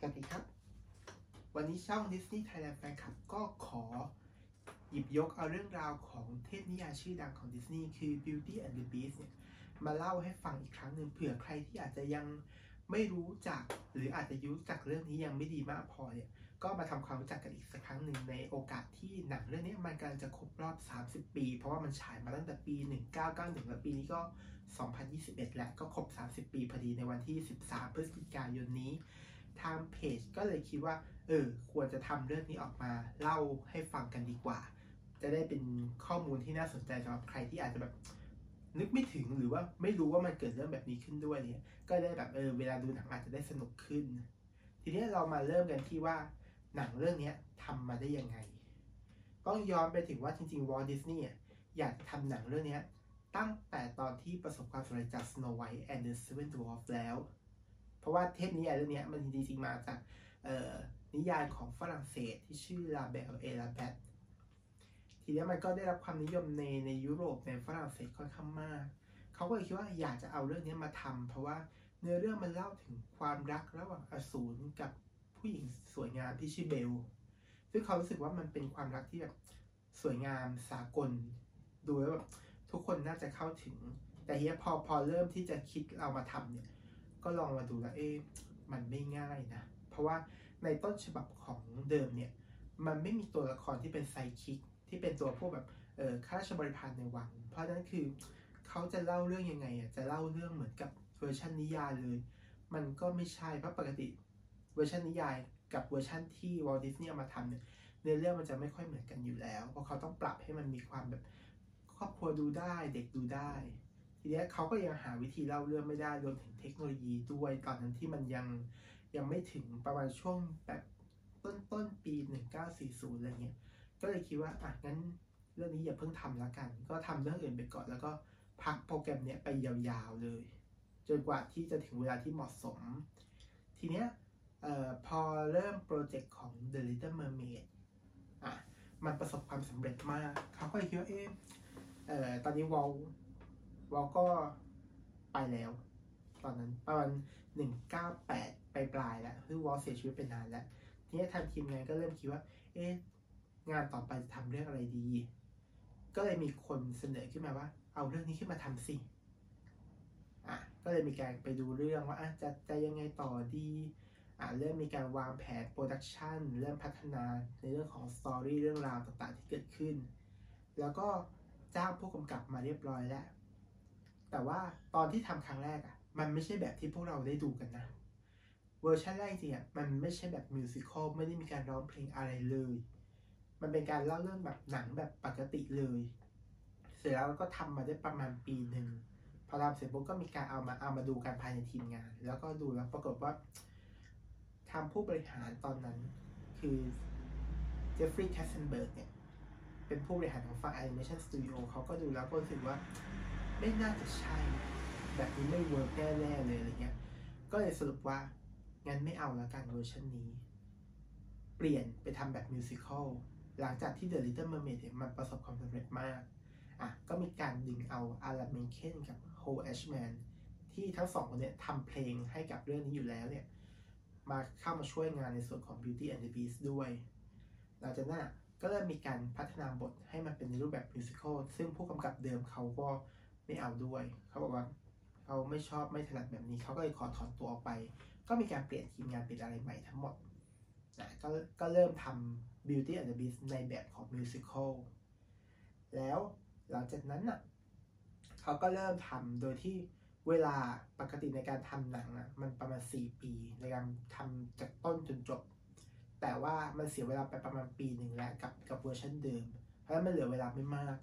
สวัสดีครับ วันนี้ช่อง Disney Thailand Fan Club ก็ขอหยิบยกเอาเรื่องราวของเทพนิยายชื่อดังของดิสนีย์คือ Beauty and the Beast เนี่ยมาเล่าให้ฟังอีกครั้งหนึ่งเผื่อใครที่อาจจะยังไม่รู้จัก หรืออาจจะรู้จักเรื่องนี้ยังไม่ดีมากพอเนี่ยก็มาทำความรู้จักกันอีกสักครั้งหนึ่งในโอกาสที่หนังเรื่องนี้มันกำลังจะครบรอบ 30 ปี เพราะว่ามันฉายมาตั้งแต่ปี 1991 และปีนี้ก็ 2021 แล้วก็ครบ 30 ปีพอดีในวันที่ 13 พฤศจิกายนนี้ ทางเพจก็เลยคิดว่า เออ ควรจะทำเรื่องนี้ออกมาเล่าให้ฟังกันดีกว่า จะได้เป็นข้อมูลที่น่าสนใจสำหรับใครที่อาจจะแบบนึกไม่ถึงหรือว่าไม่รู้ว่ามันเกิดเรื่องแบบนี้ขึ้นด้วยเนี่ย ก็ได้แบบเออเวลาดูหนังอาจจะได้สนุกขึ้น ทีนี้เรามาเริ่มกันที่ว่าหนังเรื่องนี้ทำมาได้ยังไง ต้องย้อนไปถึงว่าจริงๆวอลดิสนีย์อยากทำหนังเรื่องนี้ตั้งแต่ตอนที่ประสบความสำเร็จจาก Snow White and the Seven Dwarfs แล้ว ราะว่าเทพนิยายเรื่องนี้มันจริงๆมาจากนิยายของฝรั่งเศสที่ชื่อ La Belle et la Bête ทีนี้มันก็ได้รับความนิยมในในยุโรปในฝรั่งเศสค่อนข้างมาก เขาก็เลยคิดว่าอยากจะเอาเรื่องนี้มาทำเพราะว่าเนื้อเรื่องมันเล่าถึงความรักระหว่างอสูรกับผู้หญิงสวยงามที่ชื่อเบล ซึ่งเขารู้สึกว่ามันเป็นความรักที่แบบสวยงามสากล ดูแล้วแบบทุกคนน่าจะเข้าถึง แต่เฮียพอพอเริ่มที่จะคิดเอามาทำเนี่ย ก็ลองมาดูแล้วเอ๊ะมันไม่ง่ายนะ เพราะว่าในต้นฉบับของเดิมเนี่ย มันไม่มีตัวละครที่เป็น sidekick ที่เป็นตัวพวกแบบเออข้าราชบริพารในวัง เพราะฉะนั้นคือเขาจะเล่าเรื่องยังไงอะจะเล่าเรื่องเหมือนกับเวอร์ชันนิยายเลย มันก็ไม่ใช่เพราะปกติเวอร์ชันนิยายกับเวอร์ชันที่วอลดิสนีย์เอามาทำเนี่ยเนื้อเรื่องมันจะไม่ค่อยเหมือนกันอยู่แล้ว เพราะเขาต้องปรับให้มันมีความแบบครอบครัวดูได้เด็กดูได้ ทีนี้เขาก็ยังหาวิธีเล่าเรื่องไม่ได้รวมถึงเทคโนโลยีด้วยตอนนั้นที่มันยังยังไม่ถึงประมาณช่วงแบบต้นต้นปี 1940อะไรเงี้ยก็เลยคิดว่าอะงั้นเรื่องนี้อย่าเพิ่งทำแล้วกัน ก็ทำเรื่องอื่นไปก่อนแล้วก็พักโปรแกรมเนี้ยไปยาวๆเลย จนกว่าที่จะถึงเวลาที่เหมาะสม ทีเนี้ยเอ่อพอเริ่มโปรเจกต์ของ The Little Mermaid อะมันประสบความสำเร็จมาก เขาก็เลยคิดว่าเอ๊ะเอ่อตอนนี้วอล วอลก็ไปแล้ว ตอนนั้นประมาณหนึ่งเก้าแปดปลายปลายแล้วคือวอลเสียชีวิตไปนานแล้ว ทีนี้ทางทีมงานก็เริ่มคิดว่า เอ๊ะงานต่อไปจะทำเรื่องอะไรดี ก็เลยมีคนเสนอขึ้นมาว่า เอาเรื่องนี้ขึ้นมาทำสิอะก็เลยมีการไปดูเรื่องว่าอะจะจะยังไงต่อดีอะเริ่มมีการวางแผน production เริ่มพัฒนาในเรื่องของ story เรื่องราวต่างๆที่เกิดขึ้น แล้วก็จ้างผู้กำกับมาเรียบร้อยแล้ว แต่ว่าตอนที่ทำครั้งแรกอะ มันไม่ใช่แบบที่พวกเราได้ดูกันนะ เวอร์ชันแรกจริงอะมันไม่ใช่แบบ musical ไม่ได้มีการร้องเพลงอะไรเลย มันเป็นการเล่าเรื่องแบบหนังแบบปกติเลย เสร็จแล้วก็ทำมาได้ประมาณปีหนึ่งพอทำเสร็จปุ๊บก็มีการเอามาเอามาดูกันภายในทีมงาน แล้วก็ดูแล้วปรากฏว่าทางผู้บริหารตอนนั้น คือเจฟฟรีย์แคตเซนเบิร์กเนี่ย เป็นผู้บริหารของฝั่ง Animation Studio เขาก็ดูแล้วก็รู้สึกว่า ไม่น่าจะใช่ แบบนี้ไม่ work แน่ๆเลยอะไรเงี้ย ก็เลยสรุปว่า งั้นไม่เอาแล้วกันเวอร์ชันนี้ เปลี่ยนไปทำแบบ musical หลังจากที่ The Little Mermaid เนี่ยมันประสบความสำเร็จมาก อะ ก็มีการดึงเอาอลันเมนเคนกับโฮแอชแมนที่ทั้งสองคนเนี่ยทำเพลงให้กับเรื่องนี้อยู่แล้วเนี่ย มาเข้ามาช่วยงานในส่วนของ Beauty and the Beast ด้วยหลังจากนั้นก็เริ่มมีการพัฒนาบทให้มันเป็นในรูปแบบ musical ซึ่งผู้กำกับเดิมเขาก็ ไม่เอาด้วย เขาบอกว่าเขาไม่ชอบไม่ถนัดแบบนี้ เขาก็เลยขอถอนตัวออกไป ก็มีการเปลี่ยนทีมงานเป็นอะไรใหม่ทั้งหมดนะก็ก็เริ่มทำ Beauty and the Beast ในแบบของ musical แล้วหลังจากนั้นน่ะเขาก็เริ่มทำโดยที่เวลาปกติในการทำหนังอะมันประมาณ 4 ปีในการทำจากต้นจนจบ แต่ว่ามันเสียเวลาไปประมาณปีหนึ่งแล้วกับกับเวอร์ชันเดิม เพราะฉะนั้นมันเหลือเวลาไม่มาก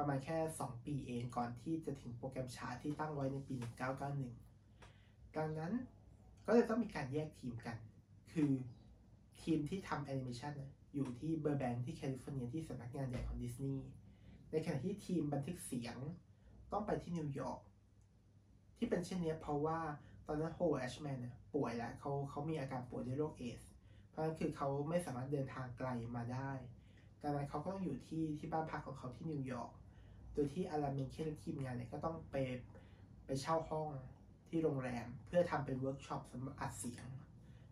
ประมาณแค่ 2 ปีเองก่อนที่จะถึงโปรแกรมฉายที่ตั้งไว้ในปี 1991 ดังนั้นก็เลยต้องมีการแยกทีมกัน คือทีมที่ทำแอนิเมชันอยู่ที่เบอร์แบงค์ที่แคลิฟอร์เนียที่สำนักงานใหญ่ของดิสนีย์ในขณะที่ทีมบันทึกเสียงต้องไปที่นิวยอร์กที่เป็นเช่นนี้เพราะว่าตอนนั้นโฮแอชแมนป่วยแล้วเขาเขามีอาการป่วยด้วยโรคเอดส์ เพราะฉะนั้นคือเขาไม่สามารถเดินทางไกลมาได้ ดังนั้นเขาก็ต้องอยู่ที่ที่บ้านพักของเขาที่นิวยอร์ก โดยที่อลัน เมนเคนทีมงานเนี่ยก็ต้องไปไปเช่าห้องที่โรงแรม เพื่อทำเป็นเวิร์กช็อปสำหรับอัดเสียง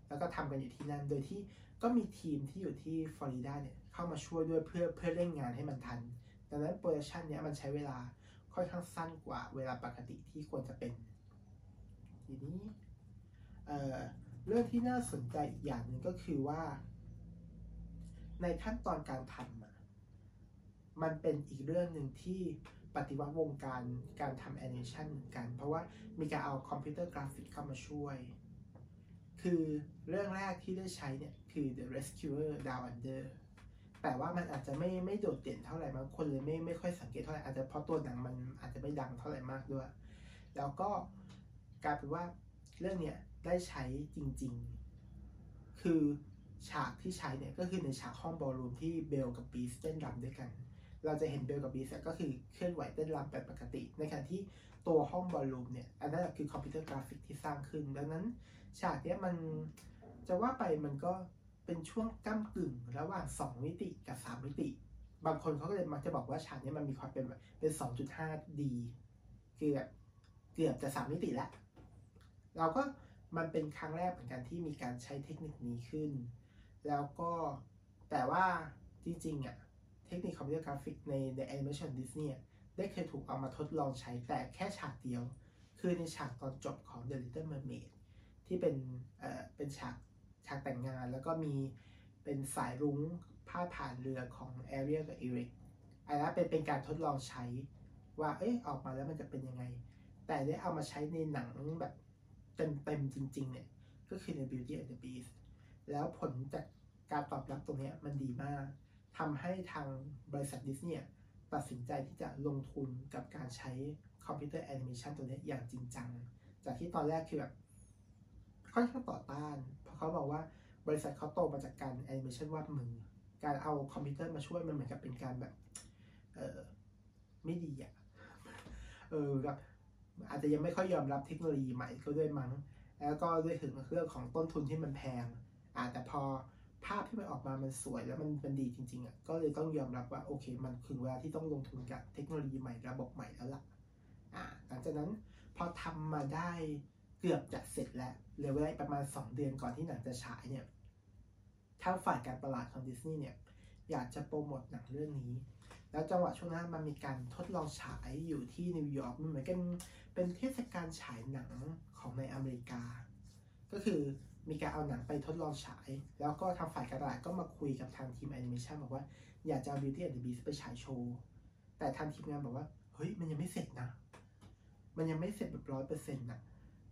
แล้วก็ทำกันอยู่ที่นั่น โดยที่ก็มีทีมที่อยู่ที่ฟลอริดาเนี่ยเข้ามาช่วยด้วยเพื่อเพื่อเร่งงานให้มันทัน ดังนั้น production เนี้ยมันใช้เวลาค่อนข้างสั้นกว่าเวลาปกติที่ควรจะเป็น ทีนี้เรื่องที่น่าสนใจอีกอย่างหนึ่งก็คือว่า ในขั้นตอนการทำ มันเป็นอีกเรื่องหนึ่งที่ปฏิวัติวงการการทำแอนิเมชันเหมือนกัน เพราะว่ามีการเอาคอมพิวเตอร์กราฟิกเข้ามาช่วย คือเรื่องแรกที่ได้ใช้เนี่ย คือ The Rescuers Down Under แต่ว่ามันอาจจะไม่ไม่โดดเด่นเท่าไหร่บางคนเลยไม่ไม่ค่อยสังเกตเท่าไหร่อาจจะเพราะตัวหนังมันอาจจะไม่ดังเท่าไหร่มากด้วย แล้วก็กลายเป็นว่าเรื่องเนี้ยได้ใช้จริง ๆ คือฉากที่ใช้เนี่ยก็คือในฉากห้อง ballroom ที่เบลกับ Beast เต้นรำด้วยกัน เราจะเห็นเบลกับ Beast ก็คือเคลื่อนไหวเต้นรำแบบปกติ ในขณะที่ตัวห้อง ballroom เนี่ย อันนั้นคือคอมพิวเตอร์กราฟิกที่สร้างขึ้น ดังนั้นฉากเนี้ยมันจะว่าไปมันก็เป็นช่วงก้ำกึ่งระหว่าง 2 มิติกับ 3 มิติ บางคนเขาก็เลยมักจะบอกว่าฉากนี้มันมีความเป็นแบบเป็น 2.5D เกือบเกือบจะ3มิติแล้วเราก็มันเป็นครั้งแรกเหมือนกันที่มีการใช้เทคนิคนี้ขึ้น แล้วก็แต่ว่าจริงๆอะ เทคนิคคอมพิวเตอร์กราฟิกในในแอนิเมชันดิสนีย์ได้เคยถูกเอามาทดลองใช้แต่แค่ฉากเดียว คือในฉากตอนจบของ The Little Mermaid ที่เป็นเอ่อเป็นฉากฉากแต่งงาน แล้วก็มีเป็นสายรุ้งพาดผ่านเรือของแอเรียลกับอีริกอันนั้นเป็นเป็นการทดลองใช้ว่าเอ๊ะออกมาแล้วมันจะเป็นยังไง แต่ได้เอามาใช้ในหนังแบบเต็มๆจริงๆเนี่ยก็คือใน Beauty and the Beast แล้วผลจากการตอบรับตรงนี้มันดีมาก ทำให้ทางบริษัทดิสนีย์ตัดสินใจที่จะลงทุนกับการใช้คอมพิวเตอร์แอนิเมชันตัวนี้อย่างจริงจัง จากที่ตอนแรกคือแบบค่อนข้างต่อต้าน เพราะเขาบอกว่าบริษัทเขาโตมาจากการแอนิเมชันวาดมือ การเอาคอมพิวเตอร์มาช่วยมันเหมือนกับเป็นการแบบเออไม่ดีอะเออแบบอาจจะยังไม่ค่อยยอมรับเทคโนโลยีใหม่ก็ด้วยมั้ง แล้วก็ด้วยถึงเรื่องของต้นทุนที่มันแพงอาแต่พอ ภาพที่มันออกมามันสวยแล้วมันมันดีจริงๆอะก็เลยต้องยอมรับว่าโอเค มันถึงเวลาที่ต้องลงทุนกับเทคโนโลยีใหม่ระบบใหม่แล้วล่ะอ่าหลังจากนั้นพอทำมาได้เกือบจะเสร็จแล้วเหลือเวลาประมาณ 2 เดือนก่อนที่หนังจะฉายเนี่ยทางฝ่ายการตลาดของดิสนีย์เนี่ยอยากจะโปรโมทหนังเรื่องนี้ แล้วจังหวะช่วงนั้นมันมีการทดลองฉายอยู่ที่นิวยอร์กมันเหมือนกับเป็นเทศกาลฉายหนังของในอเมริกา ก็คือมีการเอาหนังไปทดลองฉาย แล้วก็ทางฝ่ายการตลาดก็มาคุยกับทางทีมแอนิเมชันบอกว่าอยากจะเอา Beauty and the Beast ไปฉายโชว์ แต่ทางทีมงานบอกว่า เฮ้ย มันยังไม่เสร็จนะ มันยังไม่เสร็จแบบร้อยเปอร์เซ็นต์นะ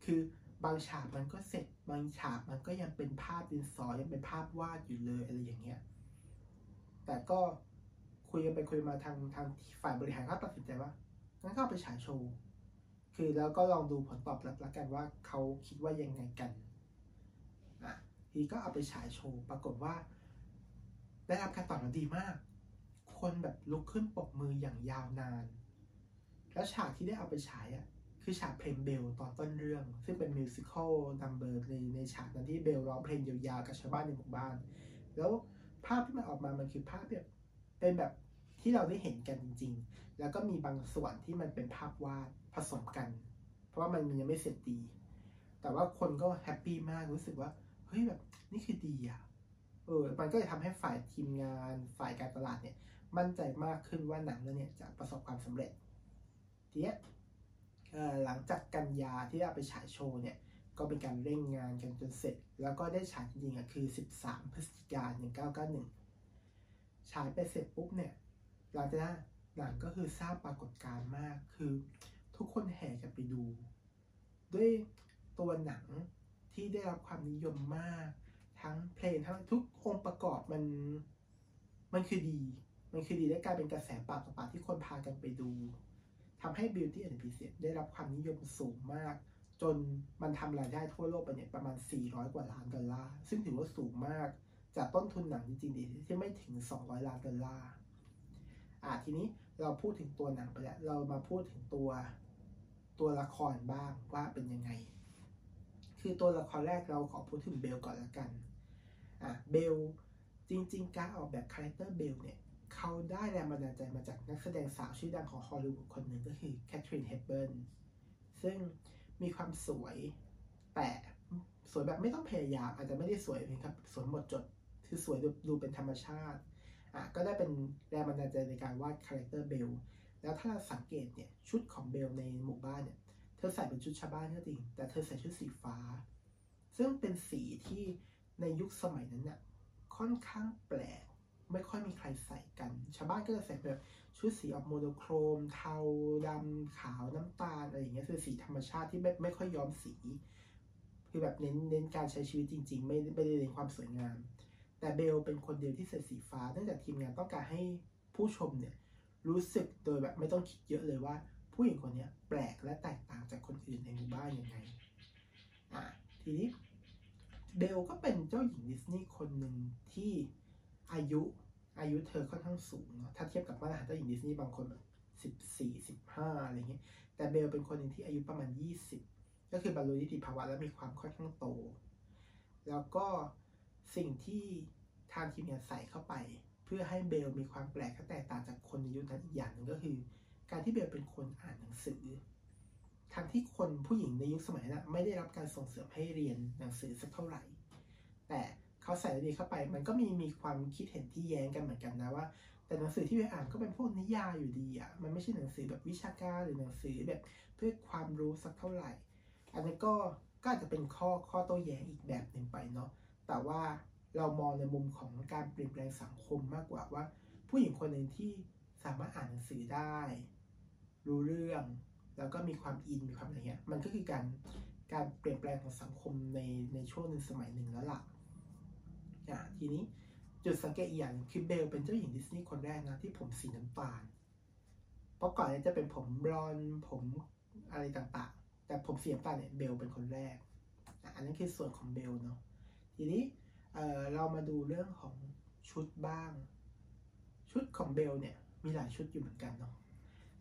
คือบางฉากมันก็เสร็จ บางฉากมันก็ยังเป็นภาพดินสอยังเป็นภาพวาดอยู่เลยอะไรอย่างเงี้ย แต่ก็คุยกันไปคุยมาทางทางฝ่ายบริหารก็ตัดสินใจว่างั้นก็ไปฉายโชว์ คือแล้วก็ลองดูผลตอบรับแล้วกันว่าเขาคิดว่ายังไงกันีก็เอาไปฉายโชว์ ปรากฏว่า ได้รับการตอบรับดีมาก คนแบบลุกขึ้นปกมืออย่างยาวนาน แล้วฉากที่ได้เอาไปฉายอะคือฉากเพลงเบลตอนต้นเรื่อง ซึ่งเป็นมิวสิควลนัมเบอร์ในในฉากนั้นที่เบลร้องเพลงยาวๆกับชาวบ้านในหมู่บ้าน แล้วภาพที่มันออกมามันคือภาพแบบเป็นแบบที่เราได้เห็นกันจริง ๆ แล้วก็มีบางส่วนที่มันเป็นภาพวาดผสมกัน เพราะว่ามันยังไม่เสร็จดี แต่ว่าคนก็แฮปปี้มากรู้สึกว่า เฮ้ยแบบนี่คือดีอะเออมันก็จะทำให้ฝ่ายทีมงานฝ่ายการตลาดเนี่ย มั่นใจมากขึ้นว่าหนังเรื่องนี้จะประสบความสำเร็จทีนี้หลังจากกันยาที่เอาไปฉายโชว์เนี่ยก็เป็นการเร่งงานกันจนเสร็จ แล้วก็ได้ฉายจริงๆอะคือ 13 พฤศจิกายน1991 ฉายไปเสร็จปุ๊บเนี่ยหลังจากนั้นหนังก็คือสร้างปรากฏการณ์มากคือทุกคนแห่กันไปดู ด้วยตัวหนัง ที่ได้รับความนิยมมาก ทั้งเพลงทั้งทุกองค์ประกอบมันมันคือดี มันคือดีและกลายเป็นกระแสปากต่อปากที่คนพากันไปดูทำให้ Beauty and the Beast ได้รับความนิยมสูงมาก จนมันทำรายได้ทั่วโลกไปเนี่ยประมาณ 400 กว่าล้านดอลลาร์ ซึ่งถือว่าสูงมาก จากต้นทุนหนังจริงๆที่ไม่ถึง 200 ล้านดอลลาร์อ่าทีนี้เราพูดถึงตัวหนังไปแล้ว เรามาพูดถึงตัวตัวละครบ้างว่าเป็นยังไง คือตัวละครแรกเราขอพูดถึงเบลก่อนละกันอะเบลจริง ๆ การออกแบบคาแรคเตอร์เบลเนี่ยเขาได้แรงบันดาลใจมาจากนักแสดงสาวชื่อดังของฮอลลีวูดคนหนึ่งก็คือ Katharine Hepburn ซึ่งมีความสวยแต่สวยแบบไม่ต้องพยายามอาจจะไม่ได้สวยเพียงครับสวยหมดจดคือสวยดูดูเป็นธรรมชาติอะก็ได้เป็นแรงบันดาลใจในการวาดคาแรคเตอร์เบลแล้วถ้าเราสังเกตเนี่ยชุดของเบลในหมู่บ้านเนี่ย เธอใส่เป็นชุดชาวบ้านก็จริง แต่เธอใส่ชุดสีฟ้า ซึ่งเป็นสีที่ในยุคสมัยนั้นเนี่ยค่อนข้างแปลก ไม่ค่อยมีใครใส่กัน ชาวบ้านก็จะใส่แบบชุดสีออก monochrome เทาดำขาวน้ำตาลอะไรอย่างเงี้ยคือสีธรรมชาติที่ไม่ไม่ค่อยย้อมสี คือแบบเน้นเน้นการใช้ชีวิตจริง ๆ ไม่ไม่ได้เน้นความสวยงาม แต่เบลเป็นคนเดียวที่ใส่สีฟ้าเนื่องจากทีมงานต้องการให้ผู้ชมเนี่ยรู้สึกโดยแบบไม่ต้องคิดเยอะเลยว่า ผู้หญิงคนนี้แปลกและแตกต่างจากคนอื่นในหมู่บ้านยังไงอะทีนี้เบลก็เป็นเจ้าหญิงดิสนีย์คนหนึ่งที่อายุอายุเธอค่อนข้างสูงเนาะถ้าเทียบกับมาตรฐานเจ้าหญิงดิสนีย์บางคนแบบสิบสี่สิบห้าอะไรเงี้ยแต่เบลเป็นคนหนึ่งที่อายุประมาณยี่สิบก็คือบรรลุนิติภาวะและมีความค่อนข้างโต แล้วก็สิ่งที่ทางทีมงานใส่เข้าไป เพื่อให้เบลมีความแปลกและแตกต่างจากคนในยุคนั้นอีกอย่างหนึ่งก็คือ การที่เบลเป็นคนอ่านหนังสือทั้งที่คนผู้หญิงในยุคสมัยนั้นไม่ได้รับการส่งเสริมให้เรียนหนังสือสักเท่าไหร่ แต่เขาใส่ดีเข้าไป มันก็มีมีความคิดเห็นที่แย้งกันเหมือนกันนะว่า แต่หนังสือที่ไปอ่านก็เป็นพวกนิยายอยู่ดีอะมันไม่ใช่หนังสือแบบวิชาการหรือหนังสือแบบเพื่อความรู้สักเท่าไหร่ อันนี้ก็ก็อาจจะเป็นข้อข้อโต้แย้งอีกแบบหนึ่งไปเนาะแต่ว่าเรามองในมุมของการเปลี่ยนแปลงสังคมมากกว่าว่า ผู้หญิงคนหนึ่งที่สามารถอ่านหนังสือได้ รู้เรื่อง แล้วก็มีความอินมีความอะไรเงี้ยมันก็คือการการเปลี่ยนแปลงของสังคมในในช่วงหนึ่งสมัยหนึ่งแล้วล่ะอะทีนี้จุดสังเกตอีกอย่างคือเบลเป็นเจ้าหญิงดิสนีย์คนแรกนะที่ผมสีน้ำตาล เพราะก่อนนี้จะเป็นผมบลอนด์ผมอะไรต่างๆ แต่ผมสีน้ำตาลเนี่ยเบลเป็นคนแรก อันนั้นคือส่วนของเบลเนาะ ทีนี้เเรามาดูเรื่องของชุดบ้าง ชุดของเบลเนี่ยมีหลายชุดอยู่เหมือนกันเนาะ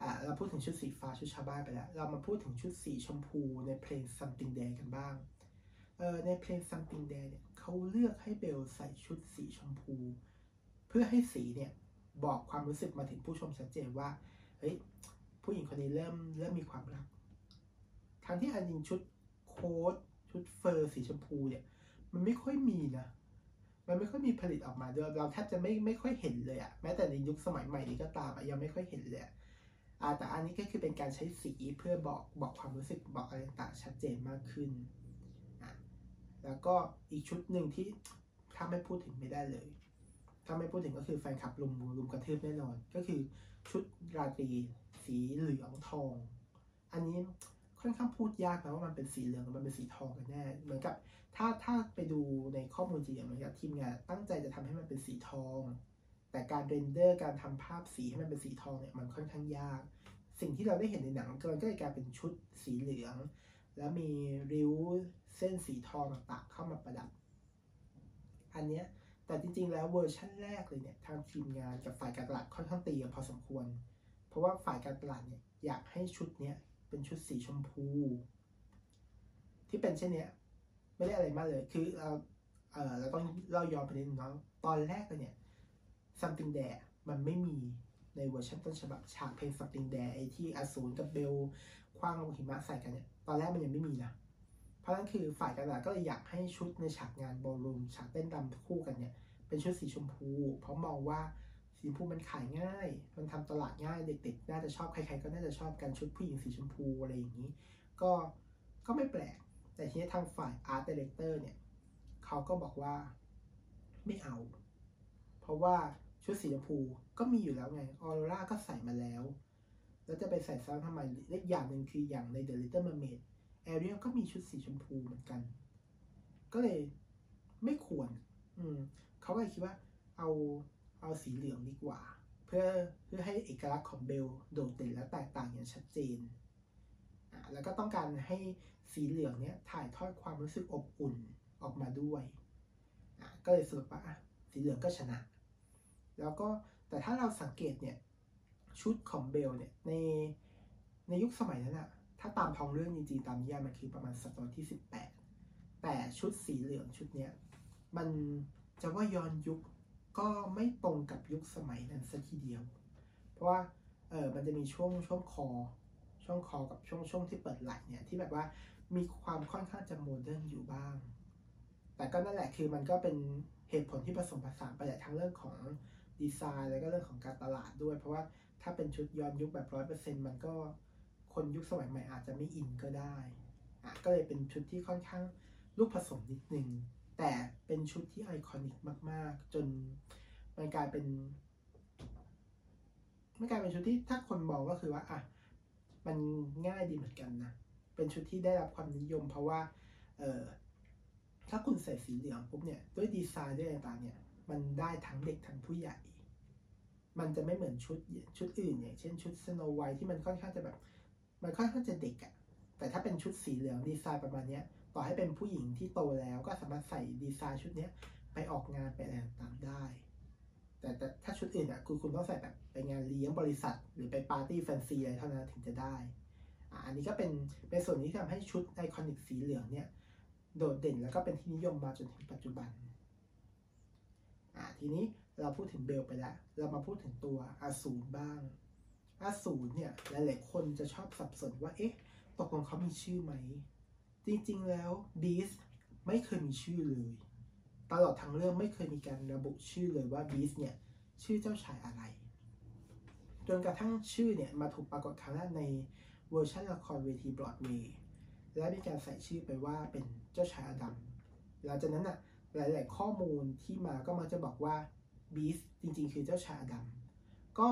ะเราพูดถึงชุดสีฟ้าชุดชาวบ้านไปแล้ว เรามาพูดถึงชุดสีชมพูในเพลง Something Day กันบ้างในเพลง Something Day เนี่ยเขาเลือกให้เบลใส่ชุดสีชมพู เพื่อให้สีเนี่ยบอกความรู้สึกมาถึงผู้ชมชัดเจนว่า เฮ้ย ผู้หญิงคนนี้เริ่มเริ่มมีความรัก ทั้งที่อันจริงชุดโค้ทชุดเฟอร์สีชมพูเนี่ย มันไม่ค่อยมีนะ มันไม่ค่อยมีผลิตออกมาด้วยเราแทบจะไม่ไม่ค่อยเห็นเลยอะแม้แต่ในยุคสมัยใหม่นี้ก็ตามอะยังไม่ค่อยเห็นเลยอะ แต่อันนี้ก็คือเป็นการใช้สีเพื่อบอกบอกความรู้สึกบอกอะไรต่างชัดเจนมากขึ้น แล้วก็อีกชุดหนึ่งที่ถ้าไม่พูดถึงไม่ได้เลย ถ้าไม่พูดถึงก็คือแฟนคลับลุมลุมกระทืบแน่นอน ก็คือชุดราตรีสีเหลืองทอง อันนี้ค่อนข้างพูดยากนะว่ามันเป็นสีเหลืองหรือมันเป็นสีทองกันแน่ เหมือนกับถ้าถ้าไปดูในข้อมูลจริงเหมือนกับทีมงานตั้งใจจะทำให้มันเป็นสีทอง แต่การ render การทำภาพสีให้มันเป็นสีทองเนี่ยมันค่อนข้างยาก สิ่งที่เราได้เห็นในหนังก็ก็เลยกลายเป็นชุดสีเหลือง แล้วมีริ้วเส้นสีทองต่างๆเข้ามาประดับ อันเนี้ยแต่จริงๆ แล้วเวอร์ชั่นแรกเลยเนี่ยทางทีมงานกับฝ่ายการตลาดค่อนข้างตีกันพอสมควร เพราะว่าฝ่ายการตลาดเนี่ยอยากให้ชุดเนี้ยเป็นชุดสีชมพู ที่เป็นเช่นเนี้ยไม่ได้อะไรมากเลย คือเราเออเราต้องเล่าย้อนไปนิดนึงเนาะตอนแรกเลยเนี่ย something there มันไม่มีในเวอร์ชันต้นฉบับฉากเพลง something there ไอที่อสูรกับเบลคว้างลงหิมะใส่กันเนี่ยตอนแรกมันยังไม่มีนะ เพราะนั้นคือฝ่ายการตลาดก็เลยอยากให้ชุดในฉากงานบอลลูมฉากเต้นรำคู่กันเนี่ยเป็นชุดสีชมพู เพราะมองว่าสีชมพูมันขายง่าย มันทำตลาดง่ายเด็กๆ น่าจะชอบใครๆก็น่าจะชอบกันชุดผู้หญิงสีชมพูอะไรอย่างนี้ ก็ก็ไม่แปลก แต่ทีนี้ทางฝ่าย art director เนี่ยเขาก็บอกว่าไม่เอา เพราะว่า ชุดสีชมพูก็มีอยู่แล้วไงออโรราก็ใส่มาแล้ว แล้วจะไปใส่ซ้ำทำไมอีกอย่างหนึ่งคืออย่างใน The Little Mermaid แอเรียลก็มีชุดสีชมพูเหมือนกัน ก็เลยไม่ควร อืมเขาก็เลยคิดว่าเอาเอาสีเหลืองดีกว่า เพื่อเพื่อให้เอกลักษณ์ของเบลโดดเด่นและแตกต่างอย่างชัดเจนอ่าแล้วก็ต้องการให้สีเหลืองเนี้ยถ่ายทอดความรู้สึกอบอุ่นออกมาด้วยอ่าก็เลยสรุปว่าสีเหลืองก็ชนะ แล้วก็แต่ถ้าเราสังเกตเนี่ยชุดของเบลเนี่ยในในยุคสมัยนั้นอะถ้าตามท้องเรื่องจริงๆตามนิยายมันคือประมาณศตวรรษที่ 18 แต่ชุดสีเหลืองชุดเนี้ยมันจะว่าย้อนยุคก็ไม่ตรงกับยุคสมัยนั้นซะทีเดียว เพราะว่าเออมันจะมีช่วงช่วงคอ ช่วงคอกับช่วงช่วงที่เปิดไหล่เนี่ยที่แบบว่ามีความค่อนข้างจะโมเดิร์นอยู่บ้าง แต่ก็นั่นแหละคือมันก็เป็นเหตุผลที่ผสมผสานไปแหละทั้งเรื่องของ ดีไซน์แล้วก็เรื่องของการตลาดด้วย เพราะว่าถ้าเป็นชุดย้อนยุคแบบร้อยเปอร์เซ็นต์มันก็คนยุคสมัยใหม่อาจจะไม่อินก็ได้อะก็เลยเป็นชุดที่ค่อนข้างลูกผสมนิดนึงแต่เป็นชุดที่ไอคอนิกมาก ๆ จนมันกลายเป็นมันกลายเป็นชุดที่ถ้าคนมองก็คือว่าอะมันง่ายดีเหมือนกันนะ เป็นชุดที่ได้รับความนิยมเพราะว่า เออถ้าคุณใส่สีเหลืองปุ๊บเนี่ย ด้วยดีไซน์ด้วยต่างๆเนี่ย มันได้ทั้งเด็กทั้งผู้ใหญ่ มันจะไม่เหมือนชุดชุดอื่นอย่างเช่นชุดสโนไวท์ที่มันค่อนข้างจะแบบ มันค่อนข้างจะเด็กอะแต่ถ้าเป็นชุดสีเหลืองดีไซน์ประมาณนี้ต่อให้เป็นผู้หญิงที่โตแล้วก็สามารถใส่ดีไซน์ชุดนี้ไปออกงานไปอะไรต่างได้ แต่แต่ถ้าชุดอื่นอะคือคุณต้องใส่แบบไปงานเลี้ยงบริษัท หรือไปปาร์ตี้แฟนซีอะไรเท่านั้นถึงจะได้อันนี้ก็เป็นเป็นส่วนที่ทำให้ชุด iconic สีเหลืองเนี่ย โดดเด่นแล้วก็เป็นที่นิยมมาจนถึงปัจจุบัน อ่าทีนี้เราพูดถึงเบลไปแล้ว เรามาพูดถึงตัวอสูรบ้างอาสูรเนี่ยหลายๆคนจะชอบสับสนว่าเอ๊ะตกลงเขามีชื่อไหม จริงๆแล้วบีสไม่เคยมีชื่อเลย ตลอดทั้งเรื่องไม่เคยมีการระบุชื่อเลยว่าบีสเนี่ยชื่อเจ้าชายอะไร จนกระทั่งชื่อเนี่ยมาถูกปรากฏครั้งแรกในเวอร์ชันละครเวทีบรอดเวย์และมีการใส่ชื่อไปว่าเป็นเจ้าชายอดัมหลังจากนั้นอะ หลาย ๆ ข้อมูลที่มาก็มักจะบอกว่าบีสจริง ๆ คือเจ้าชายดัมก็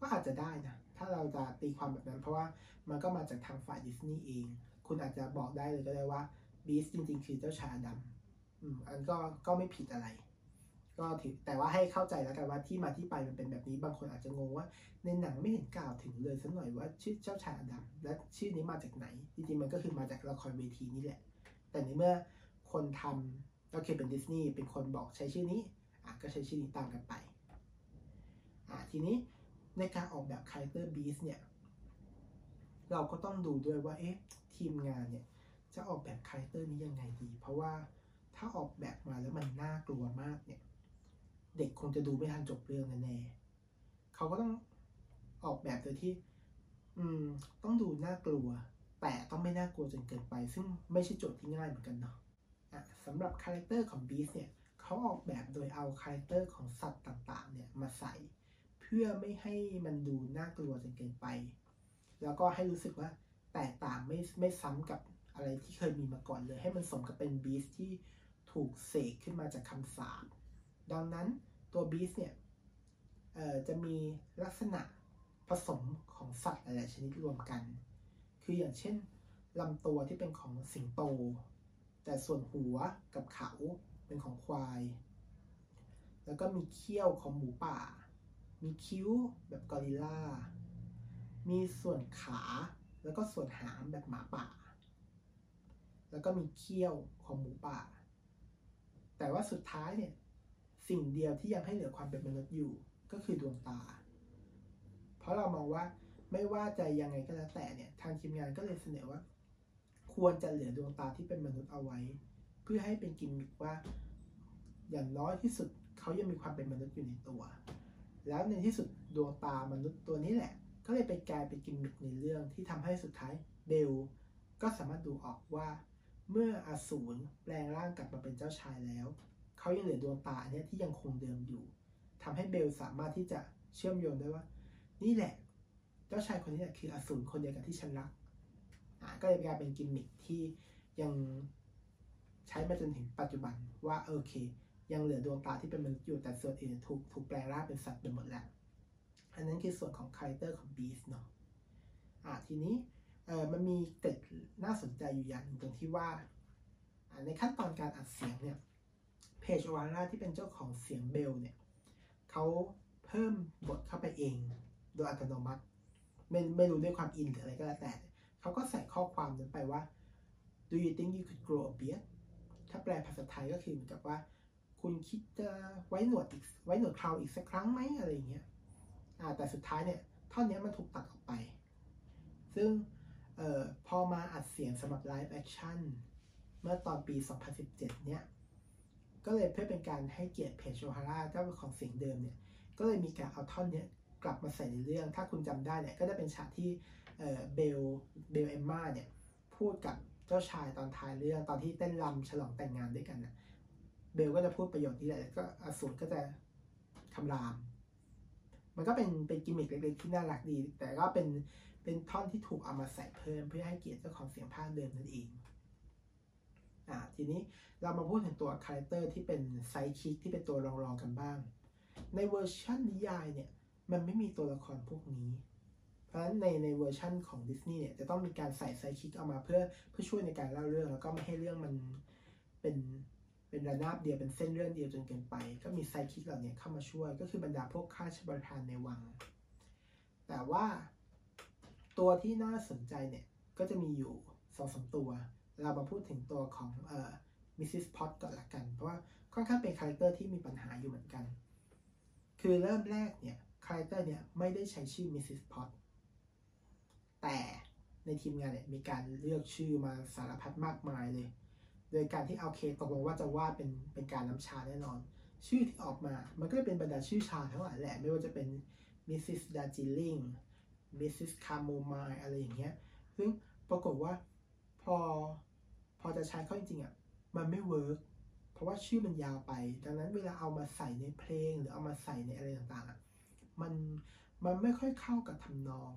ก็อาจจะได้นะ ถ้าเราจะตีความแบบนั้น เพราะว่ามันก็มาจากทางฝ่ายดิสนีย์เอง คุณอาจจะบอกได้เลยก็ได้ว่าบีสจริง ๆ คือเจ้าชายดัมอืมอันก็ก็ไม่ผิดอะไร ก็ถือแต่ว่าให้เข้าใจแล้วกันว่าที่มาที่ไปมันเป็นแบบนี้บางคนอาจจะงงว่า ในหนังไม่เห็นกล่าวถึงเลยสักหน่อยว่าชื่อเจ้าชายดัมและชื่อนี้มาจากไหน จริงๆมันก็คือมาจากละครเวทีนี่แหละ แต่ในเมื่อคนทำ ก็คือเป็นดิสนีย์เป็นคนบอกใช้ชื่อนี้อะก็ใช้ชื่อนี้ตามกันไปอะทีนี้ในการออกแบบคาแรคเตอร์บีสเนี่ย เราก็ต้องดูด้วยว่าเอ๊ะทีมงานเนี่ย จะออกแบบคาแรคเตอร์นี้ยังไงดี เพราะว่าถ้าออกแบบมาแล้วมันน่ากลัวมากเนี่ย เด็กคงจะดูไม่ทันจบเรื่องแน่ๆเขาก็ต้องออกแบบโดยที่ อืม ต้องดูน่ากลัว แต่ต้องไม่น่ากลัวจนเกินไป ซึ่งไม่ใช่โจทย์ที่ง่ายเหมือนกันเนาะ สำหรับคาแรคเตอร์ของบีสเนี่ยเขาออกแบบโดยเอาคาแรคเตอร์ของสัตว์ต่างๆเนี่ยมาใส่ เพื่อไม่ให้มันดูน่ากลัวจนเกินไป แล้วก็ให้รู้สึกว่าแตกต่างไม่ไม่ซ้ำกับอะไรที่เคยมีมาก่อนเลย ให้มันสมกับเป็นบีสที่ถูกเสกขึ้นมาจากคำสาปดังนั้นตัวบีสเนี่ยจะมีลักษณะผสมของสัตว์หลายๆชนิดรวมกัน คืออย่างเช่นลำตัวที่เป็นของสิงโต แต่ส่วนหัวกับเขาเป็นของควาย แล้วก็มีเขี้ยวของหมูป่า มีคิ้วแบบกอริลลา มีส่วนขาแล้วก็ส่วนหางแบบหมาป่า แล้วก็มีเขี้ยวของหมูป่า แต่ว่าสุดท้ายเนี่ยสิ่งเดียวที่ยังให้เหลือความเป็นมนุษย์อยู่ก็คือดวงตา เพราะเรามองว่าไม่ว่าจะยังไงก็แล้วแต่เนี่ยทางทีมงานก็เลยเสนอว่า ควรจะเหลือดวงตาที่เป็นมนุษย์เอาไว้ เพื่อให้เป็นกิมมิคว่า อย่างน้อยที่สุดเขายังมีความเป็นมนุษย์อยู่ในตัว แล้วในที่สุดดวงตามนุษย์ตัวนี้แหละ ก็เลยไปกลายเป็นกิมมิคในเรื่องที่ทำให้สุดท้ายเบลก็สามารถดูออกว่า เมื่ออสูรแปลงร่างกลับมาเป็นเจ้าชายแล้วเขายังเหลือดวงตาเนี่ยที่ยังคงเดิมอยู่ทำให้เบลสามารถที่จะเชื่อมโยงได้ว่า นี่แหละ เจ้าชายคนนี้แหละคืออสูรคนเดียวกับที่ฉันรัก ก็เลยกลายเป็นกิมมิคที่ยังใช้มาจนถึงปัจจุบันว่าโอเค ยังเหลือดวงตาที่เป็นมนุษย์อยู่แต่ส่วนอื่นถูกถูกแปลงร่างเป็นสัตว์ไปหมดแล้วอันนั้นคือส่วนของคาแรคเตอร์ของบีสเนาะอ่าทีนี้เออมันมีเกร็ดน่าสนใจอยู่อย่างหนึ่งตรงที่ว่าในขั้นตอนการอัดเสียงเนี่ยเพจวาร่าที่เป็นเจ้าของเสียงเบลเนี่ยเขาเพิ่มบทเข้าไปเอง โดยอัตโนมัติ ไม่ไม่รู้ด้วยความอินหรืออะไรก็แล้วแต่ เขาก็ใส่ข้อความนั้นไปว่า do you think you could grow a beard ถ้าแปลภาษาไทยก็คือเหมือนกับว่า คุณคิดจะไว้หนวดอีกไว้หนวดคราวอีกสักครั้งไหมอะไรอย่างเงี้ยแต่สุดท้ายเนี่ยท่อนนี้มันถูกตัดออกไป ซึ่งเออพอมาอัดเสียงสำหรับ live action เมื่อตอนปี 2017 เนี่ย ก็เลยเพื่อเป็นการให้เกียรติ Paige O'Hara เจ้าของเสียงเดิมเนี่ย ก็เลยมีการเอาท่อนเนี้ยกลับมาใส่ในเรื่อง ถ้าคุณจำได้เนี่ย ก็จะเป็นฉากที่ เบลเบลเอมมาเนี่ยพูดกับเจ้าชายตอนท้ายเรื่องตอนที่เต้นรำฉลองแต่งงานด้วยกันนะเบลก็จะพูดประโยชน์นี้แหละก็อสูรก็จะคำราม มันก็เป็นเป็นกิมมิคเล็กๆที่น่ารักดี แต่ก็เป็นเป็นท่อนที่ถูกเอามาใส่เพิ่มเพื่อให้เกียรติเจ้าของเสียงภาคเดิมนั่นเองอ่าทีนี้เรามาพูดถึงตัวคาแรคเตอร์ที่เป็น sidekick ที่เป็นตัวรองๆกันบ้าง ในเวอร์ชันนิยายเนี่ยมันไม่มีตัวละครพวกนี้ ราะฉะนั้นในในเวอร์ชั่นของดิสนีย์เนี่ยจะต้องมีการใส่ sidekick เอามาเพื่อเพื่อช่วยในการเล่าเรื่อง แล้วก็ไม่ให้เรื่องมันเป็นเป็นระนาบเดียวเป็นเส้นเรื่องเดียวจนเกินไป ก็มี sidekick เหล่านี้เข้ามาช่วย ก็คือบรรดาพวกข้าราชบริพารในวัง แต่ว่าตัวที่น่าสนใจเนี่ยก็จะมีอยู่สองสามตัว เรามาพูดถึงตัวของเอ่อ Mrs. Potts ก่อนละกัน เพราะว่าค่อนข้างเป็นคาแรคเตอร์ที่มีปัญหาอยู่เหมือนกัน คือเริ่มแรกเนี่ยคาแรคเตอร์เนี่ยไม่ได้ใช้ชื่อ Mrs. Potts แต่ในทีมงานเนี่ยมีการเลือกชื่อมาสารพัดมากมายเลย โดยการที่โอเคตกลงว่าจะวาดเป็นเป็นกาน้ำชาแน่นอน ชื่อที่ออกมา มันก็จะเป็นบรรดาชื่อชาทั้งหลายแหละ ไม่ว่าจะเป็น Mrs. Darjeeling Mrs. Chamomile อะไรอย่างเงี้ย ซึ่งปรากฏว่าพอพอจะใช้เข้าจริงๆอะ มันไม่ work เพราะว่าชื่อมันยาวไป ดังนั้นเวลาเอามาใส่ในเพลงหรือเอามาใส่ในอะไรต่างๆอะ มันมันไม่ค่อยเข้ากับทำนอง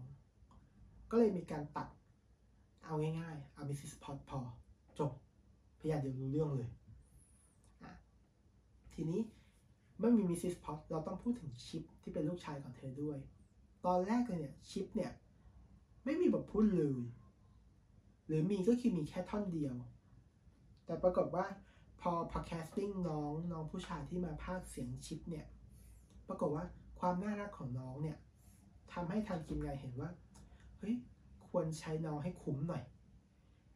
ก็เลยมีการตัดเอาง่ายๆ เอามิสซิสพอตพอ จบ พยางค์เดียวรู้เรื่องเลยอะทีนี้เมื่อมี Mrs. Potts เราต้องพูดถึงชิปที่เป็นลูกชายของเธอด้วย ตอนแรกเลยเนี่ยชิปเนี่ย ไม่มีบทพูดเลย หรือมีก็คือมีแค่ท่อนเดียว แต่ปรากฏว่าพอพอ casting น้องน้องผู้ชายที่มาพากย์เสียงชิปเนี่ย ปรากฏว่าความน่ารักของน้องเนี่ยทำให้ทางทีมงานเห็นว่า เฮ้ยควรใช้น้องให้คุ้มหน่อย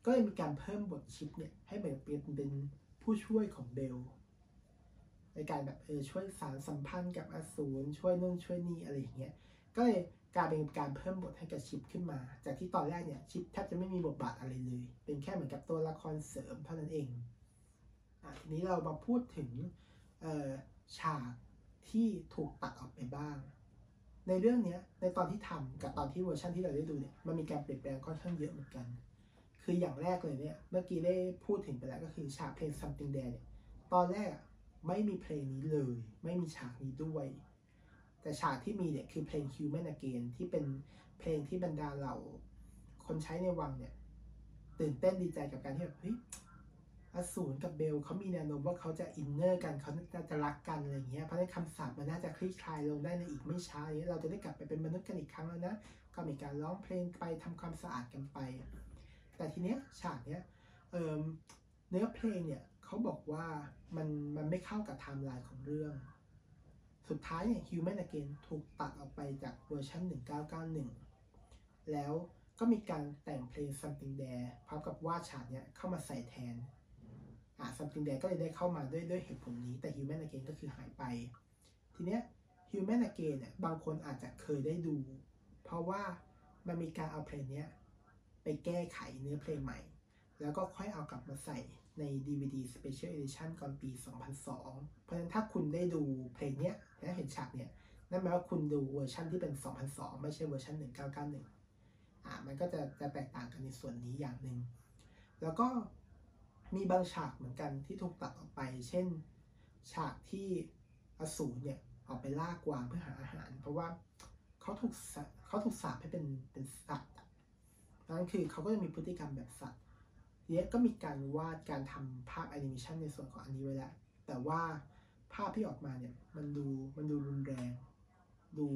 ก็เลยมีการเพิ่มบทชิปเนี่ยให้เหมือนเป็นเป็นผู้ช่วยของเบล ในการแบบเออช่วยสารสัมพันธ์กับอสูรช่วยนู่นช่วยนี่อะไรอย่างเงี้ยก็เลยกลายเป็นการเพิ่มบทให้กับชิปขึ้นมา จากที่ตอนแรกเนี่ยชิปแทบจะไม่มีบทบาทอะไรเลย เป็นแค่เหมือนกับตัวละครเสริมเท่านั้นเองอะทีนี้เรามาพูดถึงฉากที่ถูกตัดออกไปบ้าง ในเรื่องนี้ในตอนที่ทำกับตอนที่เวอร์ชันที่เราได้ดูเนี่ยมันมีการเปลี่ยนแปลงค่อนข้างเยอะเหมือนกัน คืออย่างแรกเลยเนี่ยเมื่อกี้ได้พูดถึงไปแล้วก็คือฉากเพลง something there เนี่ยตอนแรกไม่มีเพลงนี้เลย ไม่มีฉากนี้ด้วย แต่ฉากที่มีเนี่ยคือเพลง Human Again ที่เป็นเพลงที่บรรดาเหล่าคนใช้ในวังเนี่ยตื่นเต้นดีใจกับการที่แบบเฮ้ย อสูรกับเบลเขามีแนวโน้มว่าเขาจะ in love กันเขาจะรักกันอะไรเงี้ยเพราะฉะนั้นคำสาปมันน่าจะคลี่คลายลงได้ในอีกไม่ช้าเราจะได้กลับไปเป็นมนุษย์กันอีกครั้งแล้วนะก็มีการร้องเพลงไปทำความสะอาดกันไป แต่ทีเนี้ยฉากเนี้ยเนื้อเพลงเนี่ยเขาบอกว่ามันมันไม่เข้ากับไทม์ไลน์ของเรื่อง สุดท้ายเนี่ย Human Again ถูกตัดออกไปจากเวอร์ชัน1991 แล้วก็มีการแต่งเพลง Something There พร้อมกับวาดฉากเนี้ยเข้ามาใส่แทน Something There ก็เลยได้เข้ามาด้วยด้วยเหตุผลนี้แต่ Human Again ก็คือหายไป ทีเนี้ย Human Again เนี่ยบางคนอาจจะเคยได้ดู เพราะว่ามันมีการเอาเพลงเนี้ยไปแก้ไขเนื้อเพลงใหม่ แล้วก็ค่อยเอากลับมาใส่ใน DVD Special Edition ก่อนปี 2002 เพราะฉะนั้นถ้าคุณได้ดูเพลงเนี้ยและเห็นฉากเนี้ยนั่นหมายว่าคุณดูเวอร์ชันที่เป็น 2002 ไม่ใช่เวอร์ชัน 1991 อ่า มันก็จะจะแตกต่างกันในส่วนนี้อย่างหนึ่ง แล้วก็ มีบางฉากเหมือนกันที่ถูกตัดออกไป เช่น ฉากที่อสูรเนี่ยออกไปล่ากวางเพื่อหาอาหาร เพราะว่าเขาถูกเขาถูกสาปให้เป็นเป็นสัตว์นั่นคือเขาก็จะมีพฤติกรรมแบบสัตว์ทีนี้ก็มีการวาดการทำภาพแอนิเมชันในส่วนของอันนี้ไว้แล้ว แต่ว่าภาพที่ออกมาเนี่ยมันดูมันดูรุนแรง ดู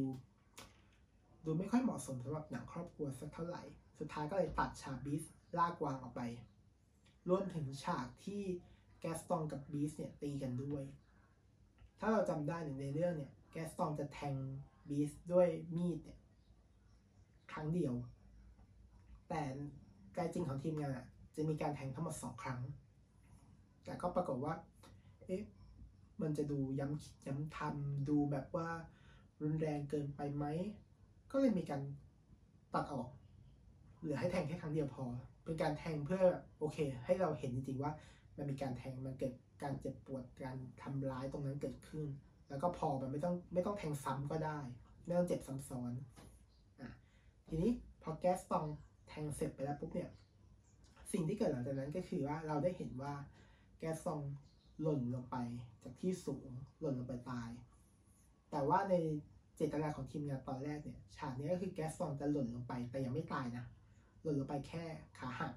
ดูไม่ค่อยเหมาะสมสำหรับหนังครอบครัวสักเท่าไหร่ สุดท้ายก็เลยตัดฉากบีสลากวางออกไป รวมถึงฉากที่แกสตองกับบีสเนี่ยตีกันด้วย ถ้าเราจำได้ในเรื่องเนี่ยแกสตองจะแทงบีสด้วยมีดเนี่ยครั้งเดียว แต่กายจริงของทีมงานอะจะมีการแทงทั้งหมดสองครั้ง แต่ก็ปรากฏว่า เอ๊ะ มันจะดูย้ำคิดย้ำทำดูแบบว่ารุนแรงเกินไปไหม ก็เลยมีการตัดออก เหลือให้แทงแค่ครั้งเดียวพอ เป็นการแทงเพื่อโอเค ให้เราเห็นจริงๆว่ามันมีการแทงมันเกิดการเจ็บปวดการทำร้ายตรงนั้นเกิดขึ้น แล้วก็พอมันไม่ต้องไม่ต้องแทงซ้ำก็ได้ไม่ต้องเจ็บซ้ำซ้อนอะทีนี้พอแก๊สตองแทงเสร็จไปแล้วปุ๊บเนี่ยสสิ่งที่เกิดหลังจากนั้นก็คือว่าเราได้เห็นว่าแก๊สซองหล่นลงไปจากที่สูงหล่นลงไปตาย แต่ว่าในเจตนาของทีมงานตอนแรกเนี่ยฉากนี้ก็คือแก๊สซองจะหล่นลงไปแต่ยังไม่ตายนะ หล่นลงไปแค่ขาหัก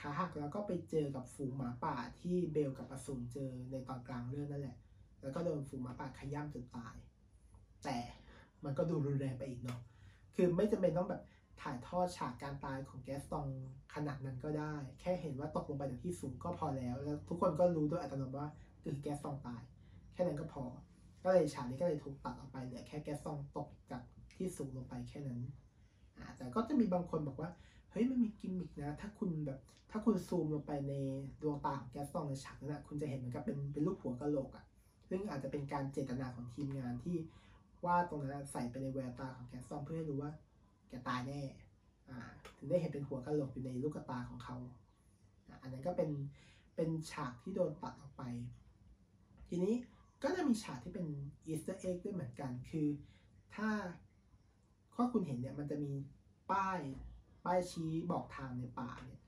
ขาหักแล้วก็ไปเจอกับฝูงหมาป่าที่เบลกับอสูรเจอในตอนกลางเรื่องนั่นแหละ แล้วก็โดนฝูงหมาป่าขย้ำจนตาย แต่มันก็ดูรุนแรงไปอีกเนาะ คือไม่จำเป็นต้องแบบถ่ายทอดฉากการตายของแก๊สตองขนาดนั้นก็ได้ แค่เห็นว่าตกลงไปจากที่สูงก็พอแล้ว แล้วทุกคนก็รู้โดยอัตโนมัติว่าคือแก๊สตองตาย แค่นั้นก็พอ ก็เลยฉากนี้ก็เลยถูกตัดออกไปเหลือแค่แก๊สตองตกจากที่สูงลงไปแค่นั้นแต่ก็จะมีบางคนบอกว่า ฮ้ยมันมีกิมมิกนะ ถ้าคุณแบบ ถ้าคุณซูมลงไปในดวงตาของแกสตองในฉากนั้นนะคุณจะเห็นเหมือนกับเป็นเป็นรูปหัวกะโหลกอะซึ่งอาจจะเป็นการเจตนาของทีมงานที่ว่าตรงนั้นใส่ไปในแววตาของ Gaston เพื่อให้รู้ว่า แกตายแน่ อ่า ถึงได้เห็นเป็นหัวกะโหลกอยู่ในลูกตาของเขาอ่าอันนั้นก็เป็นเป็นฉากที่โดนตัดออกไป ทีนี้ก็จะมีฉากที่เป็น Easter egg ด้วยเหมือนกัน คือถ้าพวกคุณเห็นเนี่ยมันจะมีป้าย ป้ายชี้บอกทางในป่าเนี่ย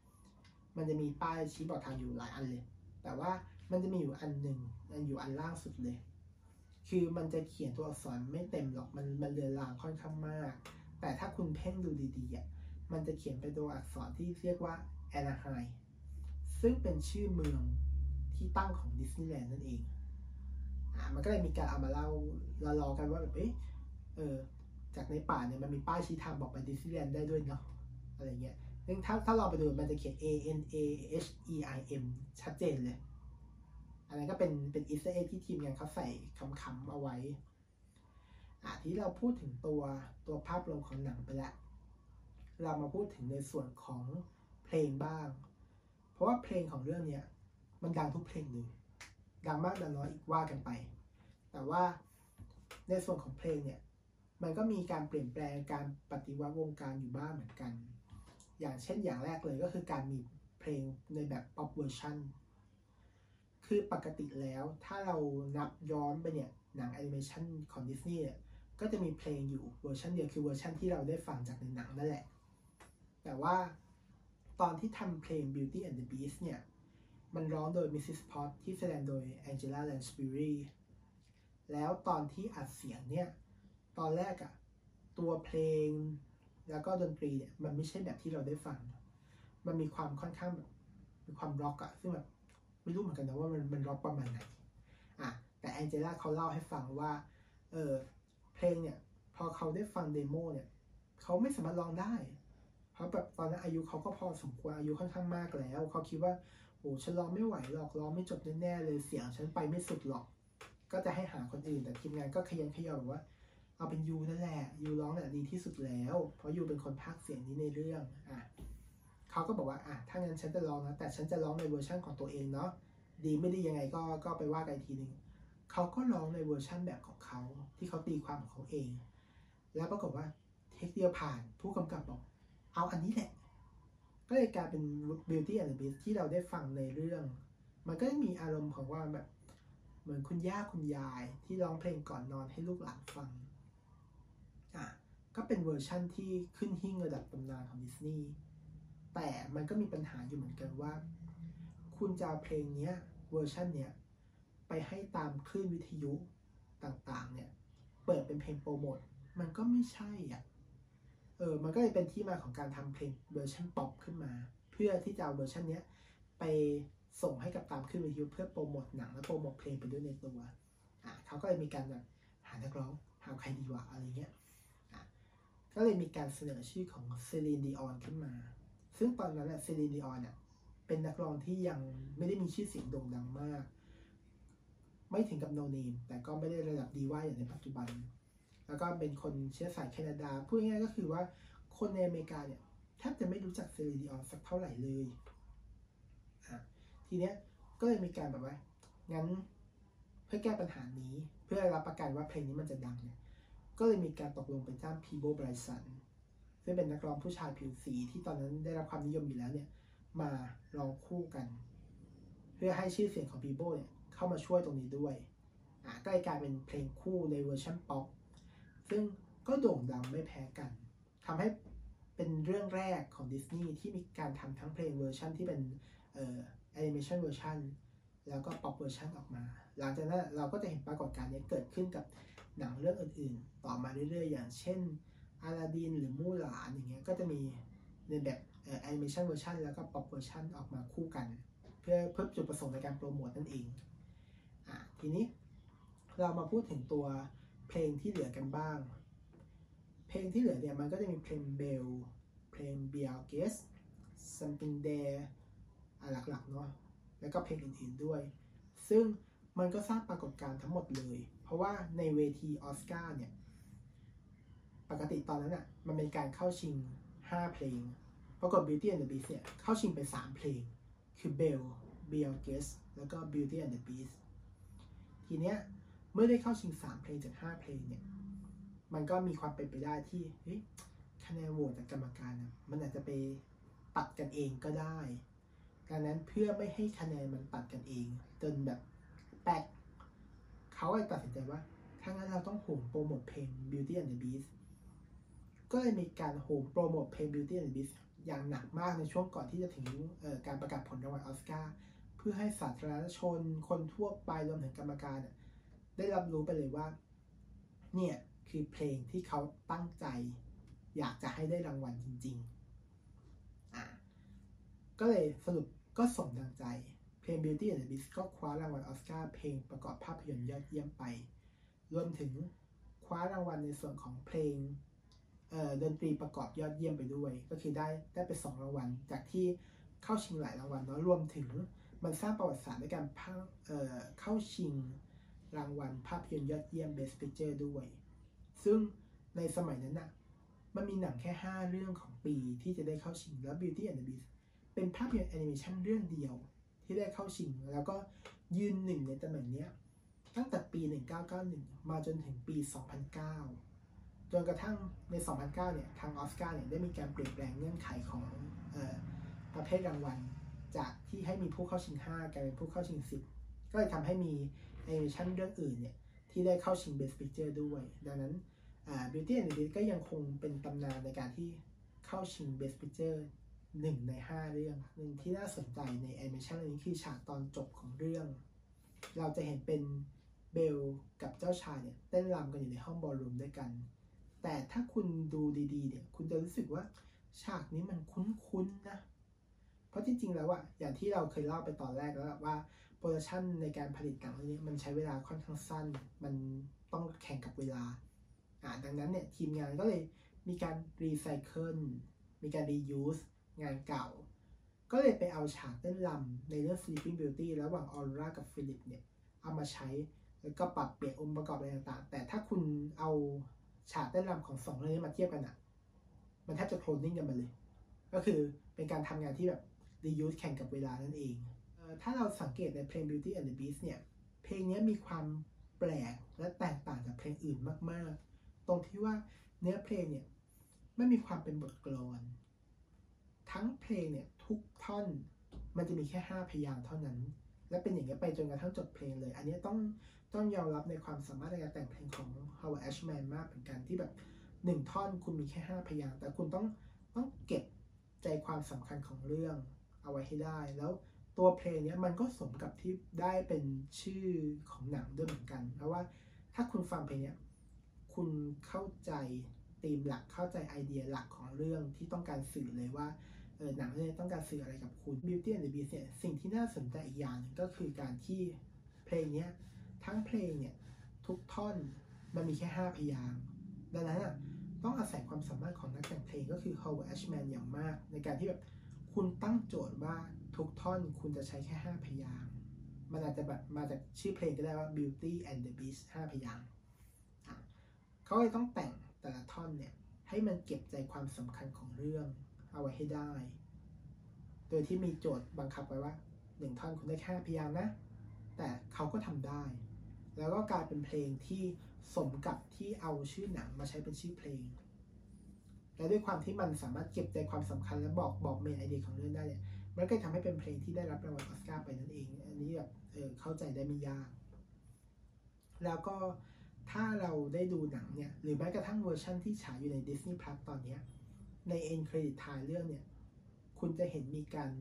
มันจะมีป้ายชี้บอกทางอยู่หลายอันเลย แต่ว่ามันจะมีอยู่อันหนึ่งมันอยู่อันล่างสุดเลย คือมันจะเขียนตัวอักษรไม่เต็มหรอก มันมันเลือนลางค่อนข้างมาก แต่ถ้าคุณเพ่งดูดีๆอะ มันจะเขียนเป็นตัวอักษรที่เรียกว่าแอนาไฮซึ่งเป็นชื่อเมืองที่ตั้งของดิสนีย์แลนด์นั่นเอง อ่า มันก็เลยมีการเอามาเล่าเราลอกันว่าแบบ เอ๊ะ เออ จากในป่าเนี่ยมันมีป้ายชี้ทางบอกไปดิสนีย์แลนด์ได้ด้วยเนาะ อะไรเงี้ยซึ่งถ้าถ้าเราไปดูมันจะเขียน A N A H E I M ชัดเจนเลย อันนั้นก็เป็นเป็น Easter egg ที่ทีมงานเขาใส่ขำๆเอาไว้อ่าที่เราพูดถึงตัวตัวภาพรวมของหนังไปแล้ว เรามาพูดถึงในส่วนของเพลงบ้าง เพราะว่าเพลงของเรื่องเนี้ยมันดังทุกเพลงเลยดังมากดังน้อยก็ว่ากันไป แต่ว่าในส่วนของเพลงเนี่ย มันก็มีการเปลี่ยนแปลงการปฏิวัติวงการอยู่บ้างเหมือนกัน อย่างเช่นอย่างแรกเลยก็คือการมีเพลงในแบบ pop version คือปกติแล้วถ้าเรานับย้อนไปเนี่ยหนังแอนิเมชันของดิสนีย์ก็จะมีเพลงอยู่เวอร์ชันเดียวคือเวอร์ชันที่เราได้ฟังจากในหนังนั่นแหละ แต่ว่าตอนที่ทำเพลง Beauty and the Beast เนี่ย มันร้องโดย Mrs. Potts ที่แสดงโดย Angela Lansbury แล้วตอนที่อัดเสียงเนี่ย ตอนแรกอะตัวเพลง แล้วก็ดนตรีเนี่ยมันไม่ใช่แบบที่เราได้ฟัง มันมีความค่อนข้างแบบมีความร็อกอะซึ่งแบบไม่รู้เหมือนกันนะว่ามันมันร็อกประมาณไหนอะแต่แองเจล่าเขาเล่าให้ฟังว่าเออเพลงเนี่ยพอเขาได้ฟังเดโมเนี่ยเขาไม่สามารถร้องได้ เพราะแบบตอนนั้นอายุเขาก็พอสมควรอายุค่อนข้างมากแล้ว เขาคิดว่าโอ้ฉันร้องไม่ไหวหรอกร้องไม่จบแน่ๆเลยเสียงฉันไปไม่สุดหรอก ก็จะให้หาคนอื่นแต่ทีมงานก็คะยั้นคะยอบอกว่า เอาเป็น you นั่นแหละ you ร้องเนี่ยดีที่สุดแล้ว เพราะ you เป็นคนพากย์เสียงนี้ในเรื่องอะเขาก็บอกว่าอะถ้างั้นฉันจะร้องนะแต่ฉันจะร้องในเวอร์ชันของตัวเองเนาะดีไม่ดียังไงก็ก็ไปว่ากันอีกทีหนึ่งเขาก็ร้องในเวอร์ชันแบบของเขาที่เขาตีความของเขาเอง แล้วปรากฏว่า take เดียวผ่านผู้กำกับบอกเอาอันนี้แหละ ก็เลยกลายเป็น Beauty and the Beast ที่เราได้ฟังในเรื่อง มันก็มีอารมณ์ของว่าแบบเหมือนคุณย่าคุณยายที่ร้องเพลงก่อนนอนให้ลูกหลานฟัง ก็เป็นเวอร์ชั่นที่ขึ้นหิ้งระดับตำนานของดิสนีย์แต่มันก็มีปัญหาอยู่เหมือนกันว่า คุณจะเพลงเนี้ยเวอร์ชันเนี้ยไปให้ตามคลื่นวิทยุต่างๆ เนี่ย เปิดเป็นเพลงโปรโมทมันก็ไม่ใช่อะเออมันก็เลยเป็นที่มาของการทำเพลงเวอร์ชันป๊อปขึ้นมา เพื่อที่จะเอาเวอร์ชันเนี้ยไปส่งให้กับตามคลื่นวิทยุเพื่อโปรโมทหนังและโปรโมทเพลงไปด้วยในตัว อะเขาก็เลยมีการแบบหานักร้องหาใครดีวะอะไรเงี้ย ก็เลยมีการเสนอชื่อของ Celine Dion ขึ้นมา ซึ่งตอนนั้น Celine Dion เนี่ยเป็นนักร้องที่ยังไม่ได้มีชื่อเสียงโด่งดังมาก ไม่ถึงกับโนเนมแต่ก็ไม่ได้ระดับดีว่าอย่างในปัจจุบัน แล้วก็เป็นคนเชื้อสายแคนาดา พูดง่ายๆก็คือว่าคนในอเมริกาเนี่ยแทบจะไม่รู้จักเซรีนดีออนสักเท่าไหร่เลยทีเนี้ยก็เลยมีการแบบว่างั้นเพื่อแก้ปัญหานี้เพื่อรับประกันว่าเพลงนี้มันจะดังเนี่ย ก็เลยมีการตกลงไปจ้างพีโบไบรสันซึ่งเป็นนักร้องผู้ชายผิวสีที่ตอนนั้นได้รับความนิยมอยู่แล้วเนี่ยมาร้องคู่กัน เพื่อให้ชื่อเสียงของพีโบเนี่ยเข้ามาช่วยตรงนี้ด้วยอะก็เลยกลายเป็นเพลงคู่ในเวอร์ชันป๊อปซึ่งก็โด่งดังไม่แพ้กันทำให้เป็นเรื่องแรกของดิสนีย์ที่มีการทำทั้งเพลงเวอร์ชันที่เป็นเอ่อ animation version แล้วก็ pop version ออกมา หลังจากนั้นเราก็จะเห็นปรากฏการณ์นี้เกิดขึ้นกับ หนังเรื่องอื่นๆ ต่อมาเรื่อยๆ อย่างเช่นอาลาดินหรือมู่หลานอย่างเงี้ยก็จะมีในแบบ animation version แล้วก็ pop version ออกมาคู่กัน เพื่อเพื่อจุดประสงค์ในการโปรโมทนั่นเองอะทีนี้เรามาพูดถึงตัวเพลงที่เหลือกันบ้าง เพลงที่เหลือเนี่ยมันก็จะมีเพลง Belle เพลง Be Our Guest Something There อะหลักๆเนาะแล้วก็เพลงอื่นๆด้วย ซึ่งมันก็สร้างปรากฏการณ์ทั้งหมดเลย ราะว่าในเวทีออสการ์เนี่ย ปกติตอนนั้นอะ มันเป็นการเข้าชิง 5 เพลง ปรากฏ Beauty and the Beast เนี่ย เข้าชิงไป 3 เพลง คือ Belle b e y o u Guess แล้วก็ Beauty and the Beast ทีเนี้ย เมื่อได้เข้าชิง 3 เพลงจาก 5 เพลงเนี่ย มันก็มีความเป็นไปได้ที่เฮ้ยคะแนนโหวตจากกรรมการนะมันอาจจะไปตัดกันเองก็ได้ ดังนั้นเพื่อไม่ให้คะแนนมันตัดกันเอง จนแบบแปลก เขาเลยตัดสินใจว่า ถ้างั้นเราต้องโหมโปรโมทเพลง Beauty and the Beast ก็เลยมีการโหมโปรโมทเพลง Beauty and the Beast อย่างหนักมากในช่วงก่อนที่จะถึงการประกาศผลรางวัลออสการ์เพื่อให้สาธารณชนคนทั่วไปรวมถึงกรรมการได้รับรู้ไปเลยว่า เนี่ยคือเพลงที่เขาตั้งใจ อยากจะให้ได้รางวัลจริง ๆ อะ ก็เลยสรุปก็สมดังใจ ลง Beauty and the Beast ก็คว้ารางวัลออสการ์เพลงประกอบภาพยนตร์ยอดเยี่ยมไป รวมถึงคว้ารางวัลในส่วนของเพลงดนตรีประกอบยอดเยี่ยมไปด้วย ก็คือได้ได้ไปสองรางวัลจากที่เข้าชิงหลายรางวัลเนาะรวมถึงมันสร้างประวัติศาสตร์ในการเข้าชิงรางวัลภาพยนตร์ยอดเยี่ยม Best Picture ด้วย ซึ่งในสมัยนั้นน่ะมันมีหนังแค่ 5 เรื่องของปีที่จะได้เข้าชิงแล้ว Beauty and the Beast เป็นภาพยนตร์แอนิเมชันเรื่องเดียว ที่ได้เข้าชิง แล้วก็ยืนหนึ่งในตำแหน่งนี้ตั้งแต่ปี 1991 มาจนถึงปี 2009 จนกระทั่งใน 2009 เนี่ย ทางออสการ์เนี่ยได้มีการเปลี่ยนแปลงเงื่อนไขของออประเภทรางวัล จากที่ให้มีผู้เข้าชิง 5 กลายเป็นผู้เข้าชิง 10 ก็เลยทำให้มีแอนิเมชันเรื่องอื่นเนี่ย ที่ได้เข้าชิง Best Picture ด้วย ดังนั้น Beauty and the Beast ก็ยังคงเป็นตำนานในการที่เข้าชิง Best Picture หนึ่งใน5เรื่องหนึ่งที่น่าสนใจในแอนิเมชันนี้คือฉากตอนจบของเรื่อง เราจะเห็นเป็นเบลกับเจ้าชายเนี่ยเต้นรำกันอยู่ในห้องบอลรูมด้วยกัน แต่ถ้าคุณดูดีๆเนี่ยคุณจะรู้สึกว่าฉากนี้มันคุ้นๆนะ เพราะจริงๆแล้วอะอย่างที่เราเคยเล่าไปตอนแรกแล้วว่าproduction ในการผลิตหนังเรื่องนี้มันใช้เวลาค่อนข้างสั้น มันต้องแข่งกับเวลาอ่าดังนั้นเนี่ยทีมงานก็เลยมีการรีไซเคิลมีการ reuse งานเก่า ก็เลยไปเอาฉากเต้นรำในเรื่อง Sleeping Beauty ระหว่างออโรร่ากับฟิลิปเนี่ยเอามาใช้แล้วก็ปรับเปลี่ยนองค์ประกอบอะไรต่างๆ แต่ถ้าคุณเอาฉากเต้นรำของสองเรื่องนี้มาเทียบกันอะมันแทบจะโคลนนิ่งกันไปเลย ก็คือเป็นการทำงานที่แบบรียูสแข่งกับเวลานั่นเอง ถ้าเราสังเกตในเพลง Beauty and the Beast เนี่ย เพลงนี้มีความแปลกและแตกต่างจากเพลงอื่นมาก ๆ ตรงที่ว่าเนื้อเพลงเนี่ยไม่มีความเป็นบทกลอน ทั้งเพลงเนี่ยทุกท่อนมันจะมีแค่ 5 พยางเท่านั้น และเป็นอย่างนี้ไปจนกระทั่งจบเพลงเลย อันนี้ต้องต้องยอมรับในความสามารถในการแต่งเพลงของ Howard Ashman มากเหมือนกันที่แบบหนึ่งท่อนคุณมีแค่ 5 พยางแต่คุณต้องต้องเก็บใจความสำคัญของเรื่องเอาไว้ให้ได้ แล้วตัวเพลงนี้มันก็สมกับที่ได้เป็นชื่อของหนังด้วยเหมือนกัน เพราะว่าถ้าคุณฟังเพลงนี้คุณเข้าใจธีมหลักเข้าใจไอเดียหลักของเรื่องที่ต้องการสื่อเลยว่า เออหนังเรื่องนี้ต้องการสื่ออะไรกับคุณ Beauty and the Beast เนี่ยสิ่งที่น่าสนใจอีกอย่างนึงก็คือการที่เพลงนี้ทั้งเพลงเนี่ยทุกท่อนมันมีแค่ 5 พยางดังนั้นอะต้องอาศัยความสามารถของนักแต่งเพลงก็คือ Howard Ashman อย่างมาก ในการที่แบบคุณตั้งโจทย์ว่าทุกท่อนคุณจะใช้แค่ 5 พยางมันอาจจะแบบมาจากชื่อเพลงก็ได้ว่า Beauty and the Beast 5 พยางเขาเลยต้องแต่งแต่ละท่อนเนี่ยให้มันเก็บใจความสำคัญของเรื่องเอาไว้ให้ได้ โดยที่มีโจทย์บังคับไว้ว่าหนึ่งท่อนคุณได้แค่พยางค์นะ แต่เขาก็ทำได้ แล้วก็กลายเป็นเพลงที่สมกับที่เอาชื่อหนังมาใช้เป็นชื่อเพลง และด้วยความที่มันสามารถเก็บใจความสำคัญและบอกบอก main idea ของเรื่องได้เนี่ยมันก็ทำให้เป็นเพลงที่ได้รับรางวัลออสการ์ไปนั่นเอง อันนี้แบบเออเข้าใจได้ไม่ยาก แล้วก็ถ้าเราได้ดูหนังเนี่ย หรือแม้กระทั่งเวอร์ชั่นที่ฉายอยู่ใน Disney Plus ตอนนี้ ในเอ็นเครดิตท้ายเรื่องเนี่ย คุณจะเห็นมีการ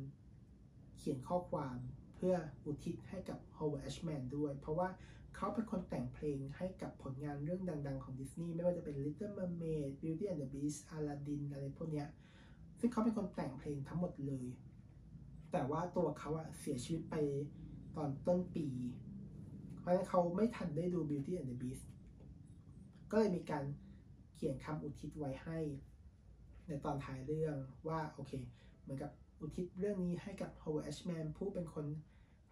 เขียนข้อความเพื่ออุทิศให้กับ Howard Ashman ด้วย เพราะว่าเขาเป็นคนแต่งเพลงให้กับผลงานเรื่องดัง ๆ ของดิสนีย์ไม่ว่าจะเป็น Little Mermaid Beauty and the Beast Aladdin อะไรพวกเนี้ยซึ่งเขาเป็นคนแต่งเพลงทั้งหมดเลย แต่ว่าตัวเขาอะเสียชีวิตไปตอนต้นปี เพราะฉะนั้นเขาไม่ทันได้ดู Beauty and the Beast ก็เลยมีการเขียนคำอุทิศไว้ให้ ในตอนท้ายเรื่องว่า โอเค มือนกับอุทิศเรื่องนี้ให้กับ Howard Ashman ผู้เป็นคน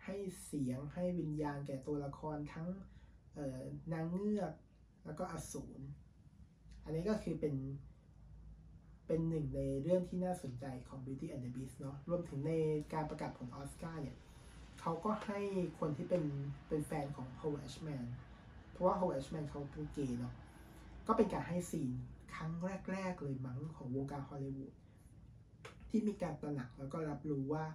ให้เสียงให้วิญญาณแก่ตัวละครทั้งนางเงือกแล้วก็อสูร อันนี้ก็คือเป็น เป็นหนึ่งในเรื่องที่น่าสนใจของ Beauty and the Beast เนาะรวมถึงในการประกาศผลออสการ์เนี่ยเขาก็ให้คนที่เป็นเป็นแฟนของ Howard Ashman เพราะว่า Howard Ashman เขาเป็นเกย์เนาะก็เป็นการให้ซีนครั้งแรก ๆ เลยมั้งของวงการฮอลลีวูด ที่มีการตระหนักแล้วก็รับรู้ว่า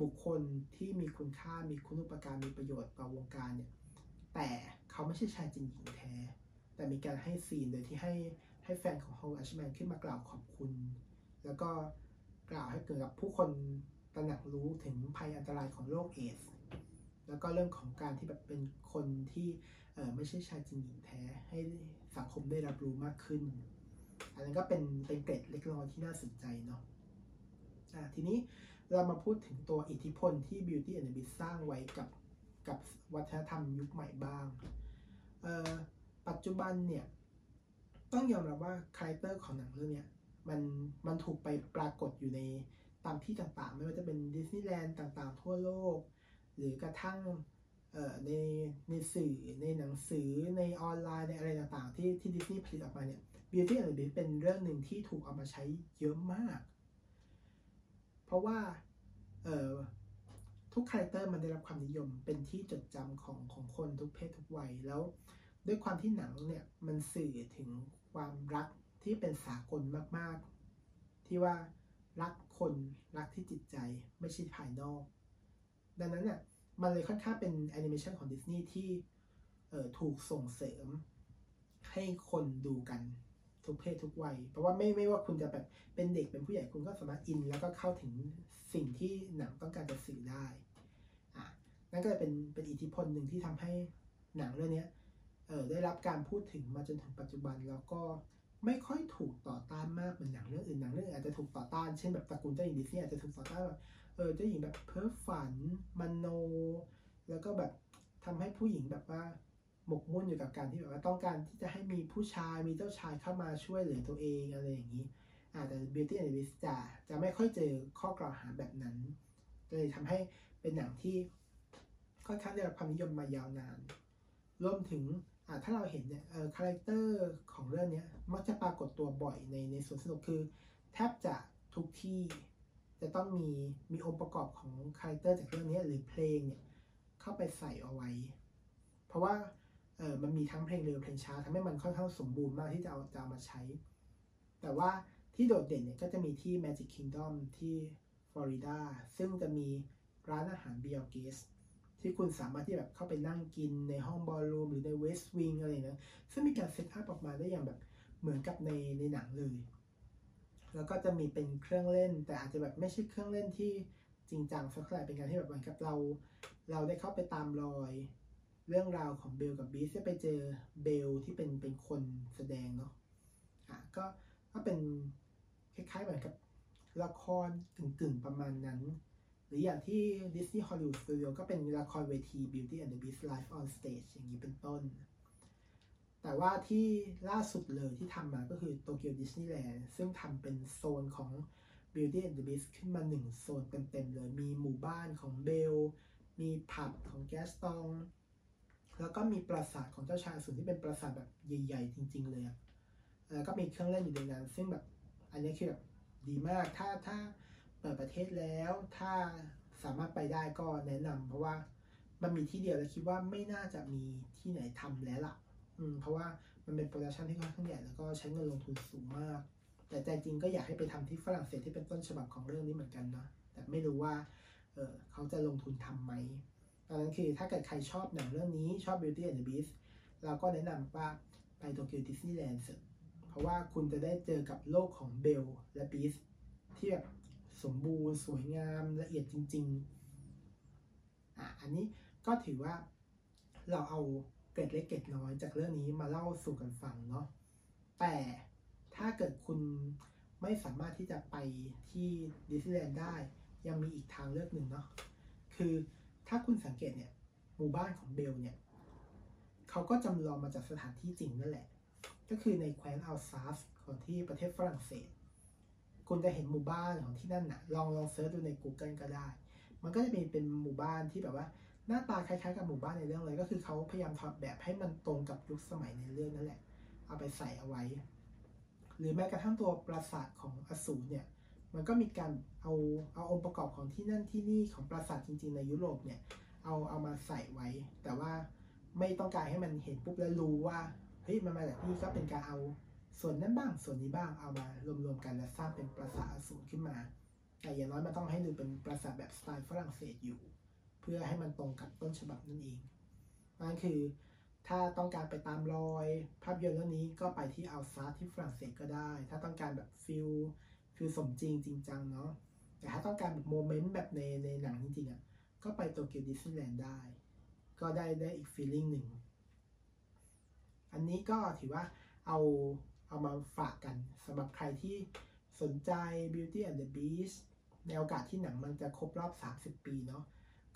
บุคคลที่มีคุณค่ามีคุณุปการมีประโยชน์ต่อวงการเนี่ยแต่เขาไม่ใช่ชายจริงหญิงแท้ แต่มีการให้ซีนโดยที่ให้ให้แฟนของฮาวอัชแมนขึ้นมากล่าวขอบคุณ แล้วก็กล่าวให้เกิดกับผู้คนตระหนักรู้ถึงภัยอันตรายของโรคเอส แล้วก็เรื่องของการที่แบบเป็นคนที่ไม่ใช่ชายจริงหญิงแท้ ให้สังคมได้รับรู้มากขึ้น อันนั้นก็เป็นเป็นเกร็ดเล็กน้อยที่น่าสนใจเนาะะทีนี้เรามาพูดถึงตัวอิทธิพลที่ Beauty and the Beast สร้างไว้กับกับวัฒนธรรมยุคใหม่บ้างปัจจุบันเนี่ย ต้องยอมรับว่า character ของหนังเรื่องนี้มันมันถูกไปปรากฏอยู่ในตามที่ต่างๆ ไม่ว่าจะเป็นดิสนีย์แลนด์ต่างๆ ทั่วโลก หรือกระทั่งในในสื่อในหนังสือในออนไลน์ในอะไรต่างๆ ที่ที่ดิสนีย์ผลิตออกมาเนี่ย Beauty and the Beast เป็นเรื่องหนึ่งที่ถูกเอามาใช้เยอะมาก เพราะว่าเออทุก character มันได้รับความนิยมเป็นที่จดจำของของคนทุกเพศทุกวัยแล้วด้วยความที่หนังเนี่ยมันสื่อถึงความรักที่เป็นสากลมาก ๆ ที่ว่ารักคนรักที่จิตใจไม่ใช่ภายนอก ดังนั้นเนี่ยมันเลยค่อนข้างเป็นแอนิเมชันของดิสนีย์ที่ถูกส่งเสริมให้คนดูกัน ทุกเพศทุกวัย เพราะว่าไม่ไม่ว่าคุณจะแบบเป็นเด็กเป็นผู้ใหญ่คุณก็สามารถอิน แล้วก็เข้าถึงสิ่งที่หนังต้องการจะสื่อได้อะนั่นก็เลยเป็นเป็นอิทธิพลหนึ่งที่ทำให้หนังเรื่องนี้เออได้รับการพูดถึงมาจนถึงปัจจุบันแล้วก็ไม่ค่อยถูกต่อต้านมากเหมือนหนังเรื่องอื่นหนังเรื่องอาจจะถูกต่อต้านเช่นแบบตระกูลเจ้าหญิงดิสนีย์อาจจะถูกต่อต้านแบบเออเจ้าหญิงแบบเพ้อฝันมโน แล้วก็แบบทำให้ผู้หญิงแบบว่า หมกมุ่นอยู่กับการที่แบบว่าต้องการที่จะให้มีผู้ชายมีเจ้าชายเข้ามาช่วยเหลือตัวเองอะไรอย่างนี้อาแต่ Beauty and the Beast จะจะไม่ค่อยเจอข้อกล่าวหาแบบนั้นเลยทำให้เป็นหนังที่ค่อนข้างได้รับความนิยมมายาวนาน รวมถึงถ้าเราเห็นเนี่ย character ของเรื่องนี้มักจะปรากฏตัวบ่อยในในสวนสนุกคือแทบจะทุกที่จะต้องมีมีองค์ประกอบของ character จากเรื่องนี้หรือเพลงเนี่ยเข้าไปใส่เอาไว้ เพราะว่า เออมันมีทั้งเพลงเร็วเพลงช้าทำให้มันค่อนข้างสมบูรณ์มากที่จะเอาจะมาใช้ แต่ว่าที่โดดเด่นเนี่ยก็จะมีที่ Magic Kingdom ที่ฟลอริดาซึ่งจะมีร้านอาหาร Be Our Guest ที่คุณสามารถที่แบบเข้าไปนั่งกินในห้อง ballroom หรือใน West Wing อะไรนะซึ่งมีการ set up ออกมาได้อย่างแบบเหมือนกับในในหนังเลย แล้วก็จะมีเป็นเครื่องเล่น แต่อาจจะแบบไม่ใช่เครื่องเล่นที่จริงจังสักเท่าไหร่เป็นการที่แบบเหมือนกับเรา เราได้เข้าไปตามรอย เรื่องราวของเบลกับบีสจะไปเจอเบลที่เป็นเป็นคนแสดงเนาะอะก็ก็เป็นคล้ายๆเหมือนกับละครกึ่งๆประมาณนั้น หรืออย่างที่ Disney Hollywood Studio ก็เป็นละครเวที Beauty and the Beast Live on Stage อย่างนี้เป็นต้น แต่ว่าที่ล่าสุดเลยที่ทำมาก็คือโตเกียวดิสนีย์แลนด์ซึ่งทำเป็นโซนของ Beauty and the Beast ขึ้นมาหนึ่งโซนเต็มๆเลย มีหมู่บ้านของเบล มีผับของแกสตอง แล้วก็มีปราสาทของเจ้าชายสูนที่เป็นปราสาทแบบใหญ่ๆ จริง ๆ เลยอะแล้วก็มีเครื่องเล่นอยู่ในนั้นซึ่งแบบอันนี้คือแบบดีมาก ถ้าถ้าเปิดประเทศแล้ว ถ้าสามารถไปได้ก็แนะนำเพราะว่ามันมีที่เดียวแล้วคิดว่าไม่น่าจะมีที่ไหนทำแล้วล่ะ อืม เพราะว่ามันเป็นโปรดักชันที่ค่อนข้างใหญ่แล้วก็ใช้เงินลงทุนสูงมาก แต่ใจจริงก็อยากให้ไปทำที่ฝรั่งเศสที่เป็นต้นฉบับของเรื่องนี้เหมือนกันนะ แต่ไม่รู้ว่า เออเขาจะลงทุนทํำไหม ดังนั้นคือถ้าเกิดใครชอบหนังเรื่องนี้ชอบ Beauty and the Beast เราก็แนะนำว่าไปโตเกียวดิสนีย์แลนด์เพราะว่าคุณจะได้เจอกับโลกของเบลและบีสที่แบบสมบูรณ์สวยงามละเอียดจริง ๆ อะอันนี้ก็ถือว่าเราเอาเกร็ดเล็กเกร็ดน้อยจากเรื่องนี้มาเล่าสู่กันฟังเนาะแต่ถ้าเกิดคุณไม่สามารถที่จะไปที่ดิสนีย์แลนด์ได้ ยังมีอีกทางเลือกหนึ่งเนาะคือ ถ้าคุณสังเกตเนี่ยหมู่บ้านของเบลเนี่ยเขาก็จำลองมาจากสถานที่จริงนั่นแหละ ก็คือในแคว้นอัลซาสของที่ประเทศฝรั่งเศส คุณจะเห็นหมู่บ้านของที่นั่นนะลองลอง search ดูใน Google ก็ได้ มันก็จะมีเป็นหมู่บ้านที่แบบว่าหน้าตาคล้ายๆกับหมู่บ้านในเรื่องเลย ก็คือเขาพยายามทำแบบให้มันตรงกับยุคสมัยในเรื่องนั่นแหละ เอาไปใส่เอาไว้ หรือแม้กระทั่งตัวปราสาทของอสูรเนี่ย มันก็มีการเอาเอาองค์ประกอบของที่นั่นที่นี่ของปราสาทจริง ๆ ในยุโรปเนี่ยเอาเอามาใส่ไว้ แต่ว่าไม่ต้องการให้มันเห็นปุ๊บแล้วรู้ว่าเฮ้ยมันมาจากนี่ก็เป็นการเอาส่วนนั้นบ้างส่วนนี้บ้างเอามารวมๆกันแล้วสร้างเป็นปราสาทอสูรขึ้นมา แต่อย่างน้อยมันต้องให้ดูเป็นปราสาทแบบสไตล์ฝรั่งเศสอยู่ เพื่อให้มันตรงกับต้นฉบับนั่นเองนั่นคือถ้าต้องการไปตามรอย ภาพยนตร์เรื่องนี้ก็ไปที่อัลซาสที่ฝรั่งเศสก็ได้ ถ้าต้องการแบบ feel feel สมจริงจริงจังเนาะแต่ถ้าต้องการแบบ moment แบบในในหนังจริงๆอะก็ไปโตเกียวดิสนีย์แลนด์ได้ ก็ได้ได้อีก feeling หนึ่ง อันนี้ก็ถือว่าเอาเอามาฝากกันสำหรับใครที่สนใจ Beauty and the Beast ในโอกาสที่หนังมันจะครบรอบ 30 ปีเนาะ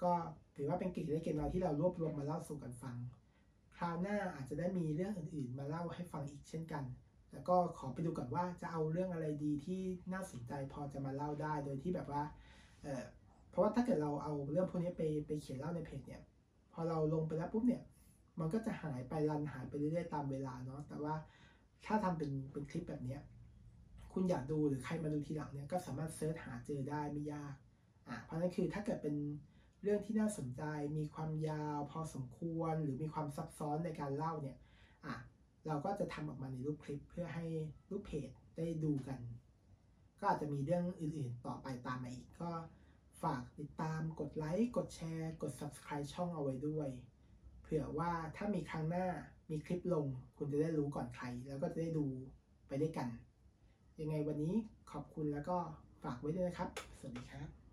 ก็ถือว่าเป็นกิจเล็กเกน้อยที่เรารวบรวมมาเล่าสู่กันฟัง คราวหน้าอาจจะได้มีเรื่องอื่นๆ มาเล่าให้ฟังอีกเช่นกัน แล้วก็ขอไปดูก่อนว่าจะเอาเรื่องอะไรดีที่น่าสนใจพอจะมาเล่าได้โดยที่แบบว่าเออเพราะว่าถ้าเกิดเราเอาเรื่องพวกนี้ไปไปเขียนเล่าในเพจเนี่ย พอเราลงไปแล้วปุ๊บเนี่ย มันก็จะหายไปรันหายไปเรื่อยๆตามเวลาเนาะแต่ว่าถ้าทำเป็นเป็นคลิปแบบเนี้ยคุณอยากดูหรือใครมาดูทีหลังเนี่ยก็สามารถเซิร์ชหาเจอได้ไม่ยากอะเพราะนั้นคือถ้าเกิดเป็นเรื่องที่น่าสนใจมีความยาวพอสมควรหรือมีความซับซ้อนในการเล่าเนี่ยอะ เราก็จะทำออกมาในรูปคลิปเพื่อให้รูปเพจได้ดูกัน ก็อาจจะมีเรื่องอื่นๆ ต่อไปตามมาอีกก็ฝากติดตามกดไลค์กดแชร์ กด subscribe ช่องเอาไว้ด้วย เผื่อว่าถ้ามีครั้งหน้ามีคลิปลง คุณจะได้รู้ก่อนใคร แล้วก็จะได้ดูไปด้วยกัน ยังไงวันนี้ขอบคุณแล้วก็ฝากไว้ด้วยนะครับ สวัสดีครับ